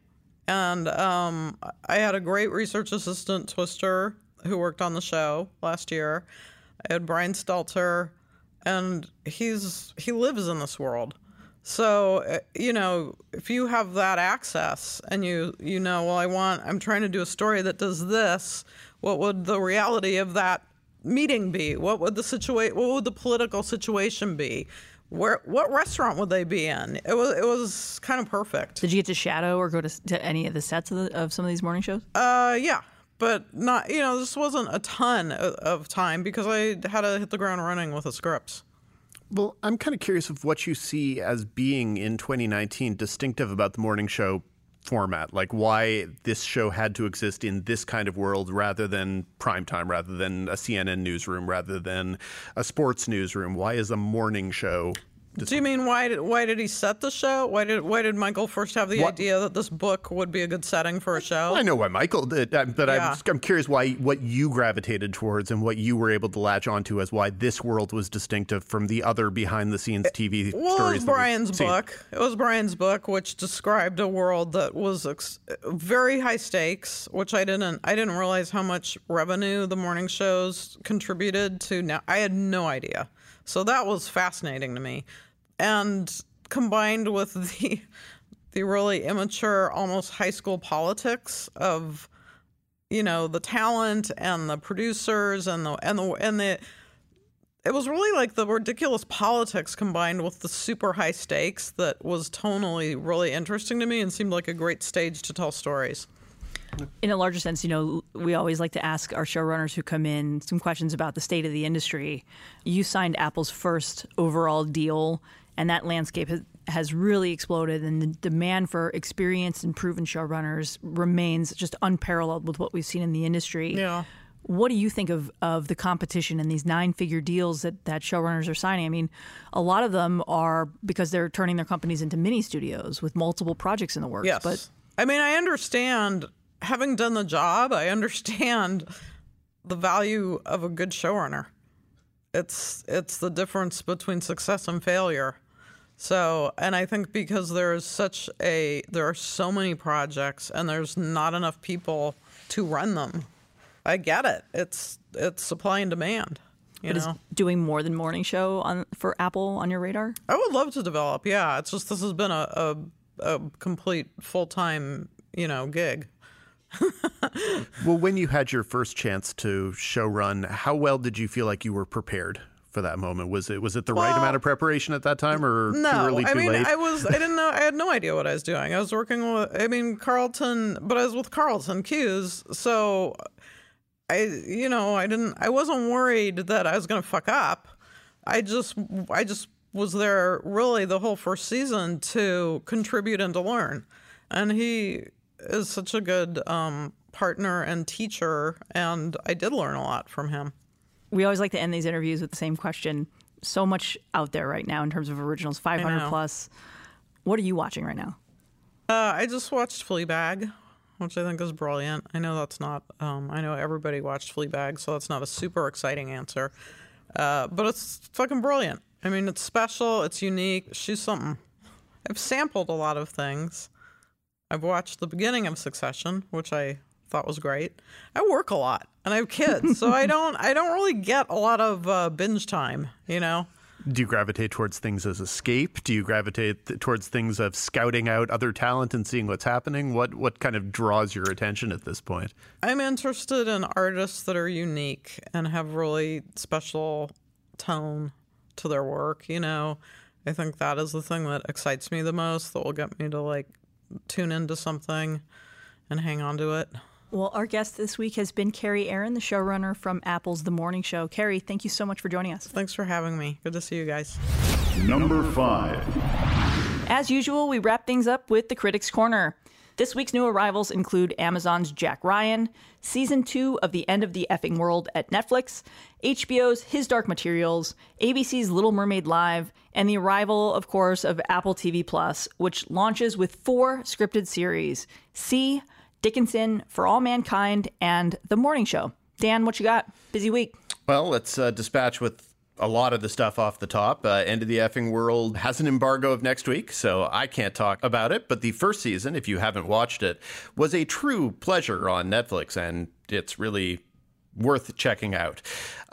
S4: and um, I had a great research assistant, Twister, who worked on the show last year. I had Brian Stelter, and he's he lives in this world. So uh, you know, if you have that access and you you know, well, I want I'm trying to do a story that does this. What would the reality of that meeting be? What would the situation? What would the political situation be? Where what restaurant would they be in? It was it was kind of perfect.
S1: Did you get to shadow or go to, to any of the sets of, the, of some of these morning shows?
S4: Uh, yeah, but not you know this wasn't a ton of, of time because I had to hit the ground running with the scripts.
S2: Well, I'm kind of curious of what you see as being in 2019 distinctive about the morning show format, like why this show had to exist in this kind of world rather than primetime, rather than a CNN newsroom, rather than a sports newsroom. Why is a morning show?
S4: Do you mean why did why did he set the show? Why did why did Michael first have the
S2: What-
S4: idea that this book would be a good setting for a show?
S2: I know why Michael did, uh, but
S4: Yeah.
S2: I'm, I'm curious why what you gravitated towards and what you were able to latch onto as why this world was distinctive from the other behind the scenes TV
S4: Well, it
S2: stories.
S4: was Brian's book. It was Brian's book, which described a world that was ex- very high stakes, which I didn't. I didn't realize how much revenue the morning shows contributed to. Now I had no idea. So that was fascinating to me, and combined with the the really immature, almost high school politics of you know the talent and the producers and the and the and the it was really like the ridiculous politics combined with the super high stakes that was tonally really interesting to me and seemed like a great stage to tell stories.
S1: In a larger sense, you know, we always like to ask our showrunners who come in some questions about the state of the industry. You signed Apple's first overall deal, and that landscape has, has really exploded, and the demand for experienced and proven showrunners remains just unparalleled with what we've seen in the industry.
S4: Yeah.
S1: What do you think of, of the competition and these nine figure deals that, that showrunners are signing? I mean, a lot of them are because they're turning their companies into mini studios with multiple projects in the works.
S4: Yes.
S1: But
S4: I mean, I understand, having done the job, I understand the value of a good showrunner. It's it's the difference between success and failure. So, and I think because there's such a there are so many projects and there's not enough people to run them. I get it. It's it's supply and demand. You
S1: but is
S4: know,
S1: doing more than morning show on for Apple on your radar?
S4: I would love to develop. Yeah, it's just this has been a a, a complete full time you know gig.
S2: Well, when you had your first chance to show run, how well did you feel like you were prepared for that moment? Was it was it the right amount of preparation at that time, or
S4: No,
S2: too early, too
S4: I mean,
S2: late?
S4: I was, I didn't know, I had no idea what I was doing. I was working with, I mean, Carlton, but I was with Carlton Cuse, so I, you know, I didn't, I wasn't worried that I was going to fuck up. I just, I just was there really the whole first season to contribute and to learn, and he is such a good um, partner and teacher, and I did learn a lot from him.
S1: We always like to end these interviews with the same question. So much out there right now in terms of originals, 500 plus. What are you watching right now?
S4: Uh, I just watched Fleabag, which I think is brilliant. I know that's not. Um, I know everybody watched Fleabag, so that's not a super exciting answer. Uh, but it's fucking brilliant. I mean, it's special. It's unique. She's something. I've sampled a lot of things. I've watched the beginning of Succession, which I thought was great. I work a lot and I have kids, so I don't. I don't really get a lot of uh, binge time. You know.
S5: Do you gravitate towards things as escape? Do you gravitate th- towards things of scouting out other talent and seeing what's happening? What what kind of draws your attention at this point?
S4: I'm interested in artists that are unique and have really special tone to their work. You know, I think that is the thing that excites me the most. That will get me to like tune into something and hang on to it.
S1: Well, our guest this week has been Kerry Ehrin, the showrunner from Apple's The Morning Show. Carrie, thank you so much for joining us.
S4: Thanks for having me. Good to see you guys.
S3: Number 5.
S1: As usual, we wrap things up with the Critics Corner. This week's new arrivals include Amazon's Jack Ryan, season two of The End of the Effing World at Netflix, HBO's His Dark Materials, ABC's Little Mermaid Live, and the arrival, of course, of Apple TV Plus, which launches with four scripted series See, Dickinson, For All Mankind, and The Morning Show. Dan, what you got? Busy week.
S2: Well, let's uh, dispatch with a lot of the stuff off the top. Uh, End of the effing world has an embargo of next week, so I can't talk about it. But the first season, if you haven't watched it, was a true pleasure on Netflix, and it's really worth checking out.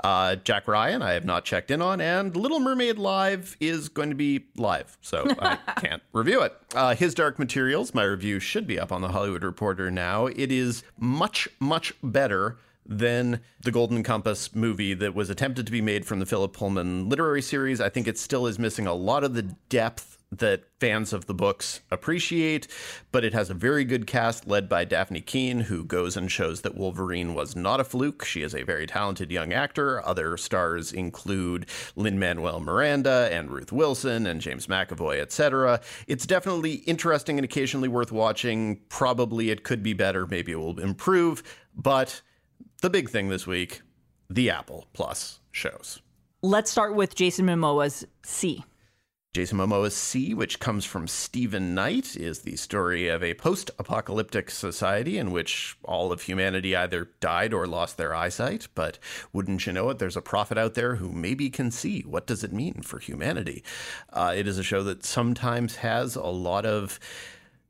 S2: Uh, Jack Ryan, I have not checked in on, and Little Mermaid Live is going to be live, so I can't review it. Uh, His Dark Materials, my review should be up on the Hollywood Reporter now. It is much, much better than the Golden Compass movie that was attempted to be made from the Philip Pullman literary series. I think it still is missing a lot of the depth that fans of the books appreciate, but it has a very good cast led by Dafne Keen, who goes and shows that Wolverine was not a fluke. She is a very talented young actor. Other stars include Lin Manuel Miranda and Ruth Wilson and James McAvoy, etc. It's definitely interesting and occasionally worth watching. Probably it could be better. Maybe it will improve, but the big thing this week the Apple Plus shows.
S1: Let's start with Jason Momoa's See.
S2: Jason Momoa's See, which comes from Steven Knight, is the story of a post apocalyptic society in which all of humanity either died or lost their eyesight. But wouldn't you know it, there's a prophet out there who maybe can see. What does it mean for humanity? Uh, it is a show that sometimes has a lot of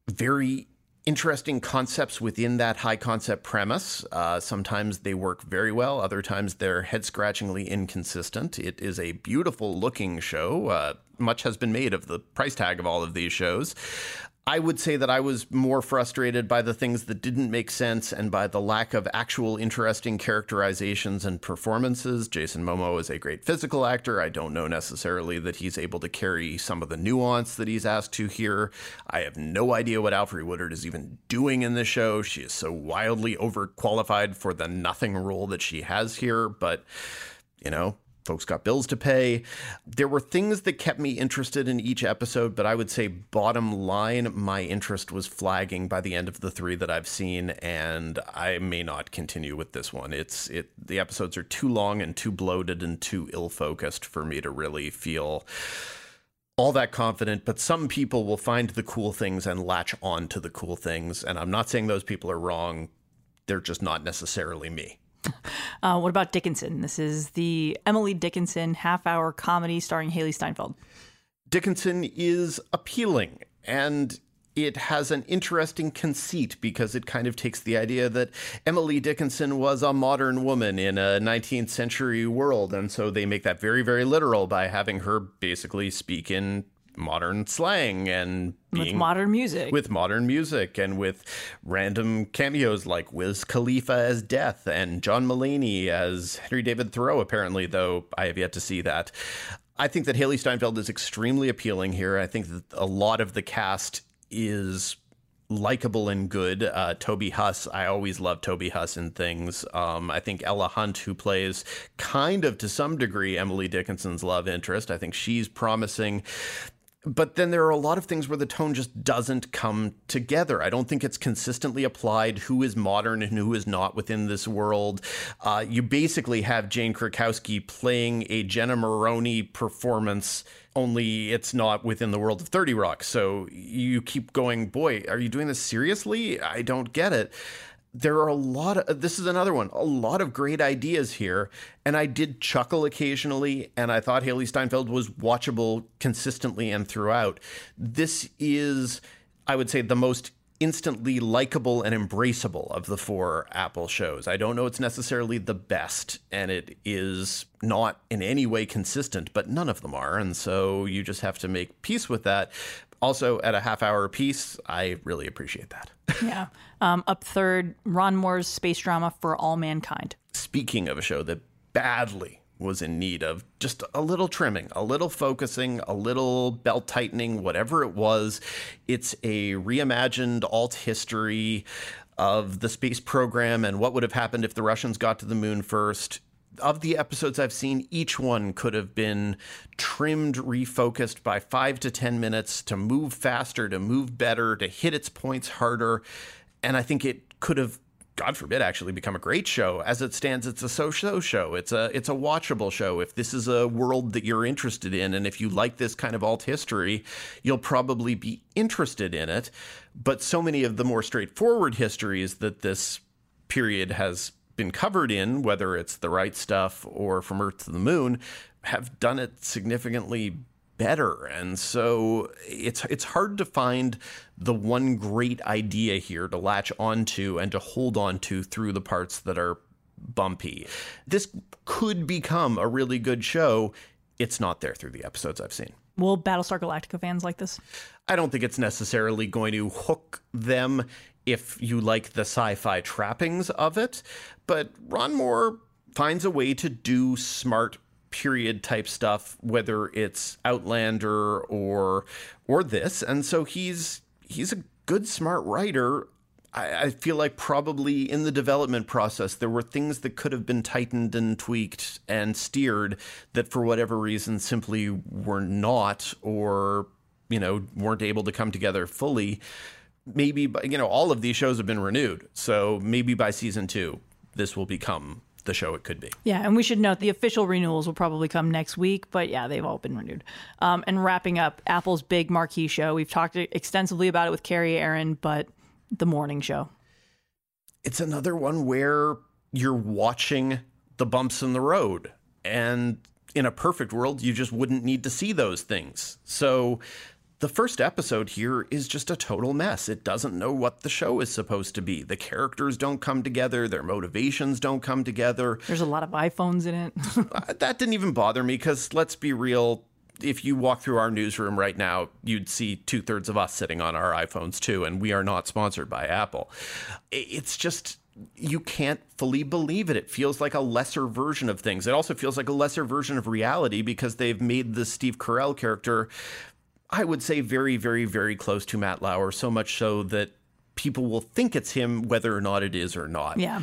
S2: very interesting concepts within that high concept premise. Uh, sometimes they work very well, other times they're head scratchingly inconsistent. It is a beautiful looking show. Uh, much has been made of the price tag of all of these shows. I would say that I was more frustrated by the things that didn't make sense and by the lack of actual interesting characterizations and performances. Jason Momoa is a great physical actor. I don't know necessarily that he's able to carry some of the nuance that he's asked to here. I have no idea what Alfre Woodard is even doing in the show. She is so wildly overqualified for the nothing role that she has here, but you know, folks got bills to pay. There were things that kept me interested in each episode, but I would say bottom line, my interest was flagging by the end of the three that I've seen, and I may not continue with this one. It's it the episodes are too long and too bloated and too ill focused for me to really feel all that confident, but some people will find the cool things and latch on to the cool things. And I'm not saying those people are wrong. They're just not necessarily me.
S1: Uh, what about Dickinson? This is the Emily Dickinson half hour comedy starring Hailee Steinfeld.
S2: Dickinson is appealing and it has an interesting conceit because it kind of takes the idea that Emily Dickinson was a modern woman in a 19th century world. And so they make that very, very literal by having her basically speak in modern slang and
S1: With modern music.
S2: with modern music and with random cameos like Wiz Khalifa as Death and John Mulaney as Henry David Thoreau, apparently, though I have yet to see that. I think that Hailee Steinfeld is extremely appealing here. I think that a lot of the cast is likable and good. Uh, Toby Huss, I always love Toby Huss in things. Um, I think Ella Hunt, who plays kind of to some degree Emily Dickinson's love interest, I think she's promising but then there are a lot of things where the tone just doesn't come together. I don't think it's consistently applied who is modern and who is not within this world. Uh, you basically have Jane Krakowski playing a Jenna Maroney performance, only it's not within the world of 30 Rock. So you keep going, boy, are you doing this seriously? I don't get it there are a lot of this is another one a lot of great ideas here and i did chuckle occasionally and i thought hailee steinfeld was watchable consistently and throughout. This is i would say the most instantly likable and embraceable of the four apple shows. I don't know it's necessarily the best and it is not in any way consistent but none of them are and so you just have to make peace with that also at a half hour piece i really appreciate that
S1: yeah. Um, up third, Ron Moore's space drama for all mankind.
S2: Speaking of a show that badly was in need of just a little trimming, a little focusing, a little belt tightening, whatever it was. It's a reimagined alt history of the space program and what would have happened if the Russians got to the moon first of the episodes I've seen, each one could have been trimmed, refocused by five to 10 minutes to move faster, to move better, to hit its points harder. And I think it could have God forbid, actually become a great show. As it stands, it's a so-so show. It's a it's a watchable show. If this is a world that you're interested in, and if you like this kind of alt history, you'll probably be interested in it. But so many of the more straightforward histories that this period has been covered in, whether it's the right stuff or from Earth to the Moon, have done it significantly better. And so it's it's hard to find the one great idea here to latch onto and to hold onto through the parts that are bumpy. This could become a really good show. It's not there through the episodes I've seen.
S1: Will Battlestar Galactica fans like this?
S2: I don't think it's necessarily going to hook them if you like the sci fi trappings of it. But Ron Moore finds a way to do smart period type stuff, whether it's Outlander or or this. And so he's he's a good smart writer. I, I feel like probably in the development process there were things that could have been tightened and tweaked and steered that for whatever reason simply were not or you know weren't able to come together fully maybe you know all of these shows have been renewed so maybe by season two this will become the show it could be.
S1: Yeah, and we should note the official renewals will probably come next week, but yeah, they've all been renewed. Um, and wrapping up Apple's big marquee show, we've talked extensively about it with Kerry Ehrin, but the morning show.
S2: It's another one where you're watching the bumps in the road, and in a perfect world, you just wouldn't need to see those things. So the first episode here is just a total mess. It doesn't know what the show is supposed to be. The characters don't come together, their motivations don't come together.
S1: There's a lot of iPhones in it.
S2: Uh, that didn't even bother me because let's be real. If you walk through our newsroom right now, you'd see two thirds of us sitting on our iPhones too, and we are not sponsored by Apple. It's just you can't fully believe it. It feels like a lesser version of things. It also feels like a lesser version of reality because they've made the Steve Carell character I would say very, very, very close to Matt Lauer, so much so that people will think it's him whether or not it is or not.
S1: Yeah.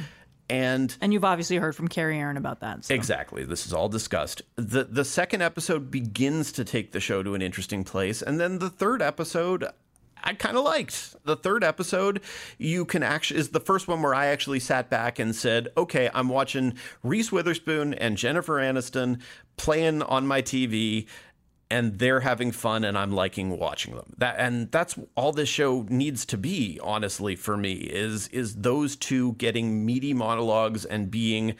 S2: And
S1: and you've obviously heard from Kerry Ehrin about that. So.
S2: Exactly. This is all discussed. The the second episode begins to take the show to an interesting place, and then the third episode I kind of liked. The third episode, you can actually is the first one where I actually sat back and said, "Okay, I'm watching Reese Witherspoon and Jennifer Aniston playing on my TV and they're having fun and I'm liking watching them. That and that's all this show needs to be, honestly, for me, is is those two getting meaty monologues and being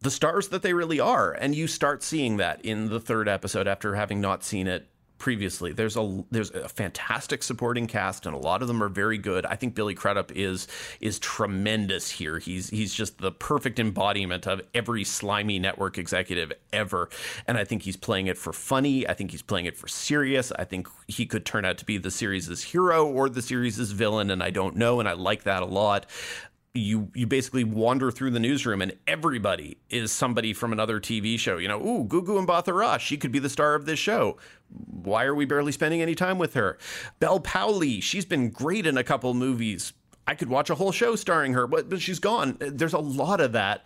S2: the stars that they really are. And you start seeing that in the third episode after having not seen it previously. There's a there's a fantastic supporting cast, and a lot of them are very good. I think Billy Crudup is is tremendous here. He's he's just the perfect embodiment of every slimy network executive ever, and I think he's playing it for funny. I think he's playing it for serious. I think he could turn out to be the series' hero or the series' villain, and I don't know, and I like that a lot you you basically wander through the newsroom and everybody is somebody from another TV show. You know, ooh, Gugu and Mbatha-Raw, she could be the star of this show. Why are we barely spending any time with her? Bel Powley, she's been great in a couple movies. I could watch a whole show starring her, but, but she's gone. There's a lot of that.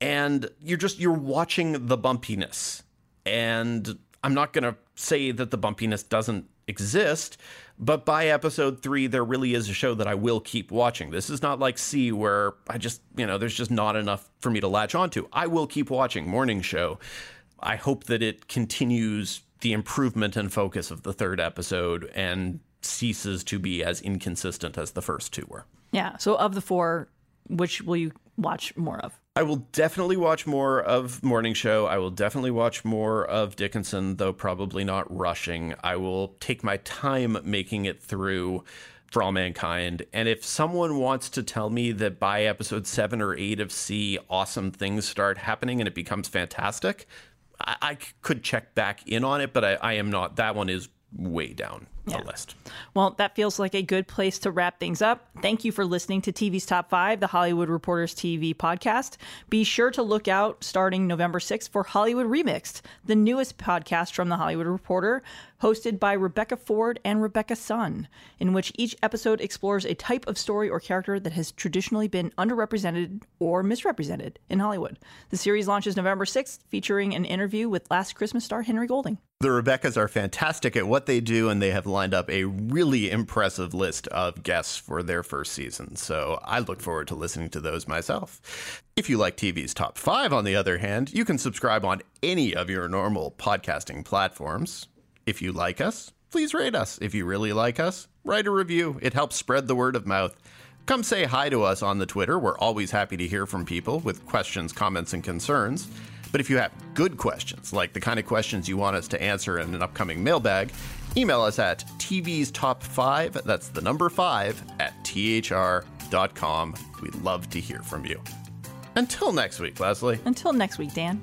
S2: And you're just you're watching the bumpiness. And I'm not going to say that the bumpiness doesn't exist, but by episode three, there really is a show that I will keep watching. This is not like See, where I just, you know, there's just not enough for me to latch onto. I will keep watching Morning Show. I hope that it continues the improvement and focus of the third episode and ceases to be as inconsistent as the first two were.
S1: Yeah. So of the four, which will you watch more of?
S2: I will definitely watch more of Morning Show. I will definitely watch more of Dickinson, though probably not rushing. I will take my time making it through for all mankind. And if someone wants to tell me that by episode seven or eight of See, awesome things start happening and it becomes fantastic, I, I could check back in on it, but I, I am not. That one is way down the list.
S1: Well, that feels like a good place to wrap things up. Thank you for listening to TV's Top 5, the Hollywood Reporters TV podcast. Be sure to look out starting November 6th for Hollywood Remixed, the newest podcast from the Hollywood Reporter, hosted by Rebecca Ford and Rebecca Sun, in which each episode explores a type of story or character that has traditionally been underrepresented or misrepresented in Hollywood. The series launches November 6th, featuring an interview with Last Christmas star Henry Golding.
S2: The Rebeccas are fantastic at what they do, and they have lined up a really impressive list of guests for their first season. So I look forward to listening to those myself. If you like TV's top five, on the other hand, you can subscribe on any of your normal podcasting platforms. If you like us, please rate us. If you really like us, write a review. It helps spread the word of mouth. Come say hi to us on the Twitter. We're always happy to hear from people with questions, comments, and concerns. But if you have good questions, like the kind of questions you want us to answer in an upcoming mailbag, email us at TV's Top 5, that's the number 5, at thr.com. We'd love to hear from you. Until next week, Lesley.
S1: Until next week, Dan.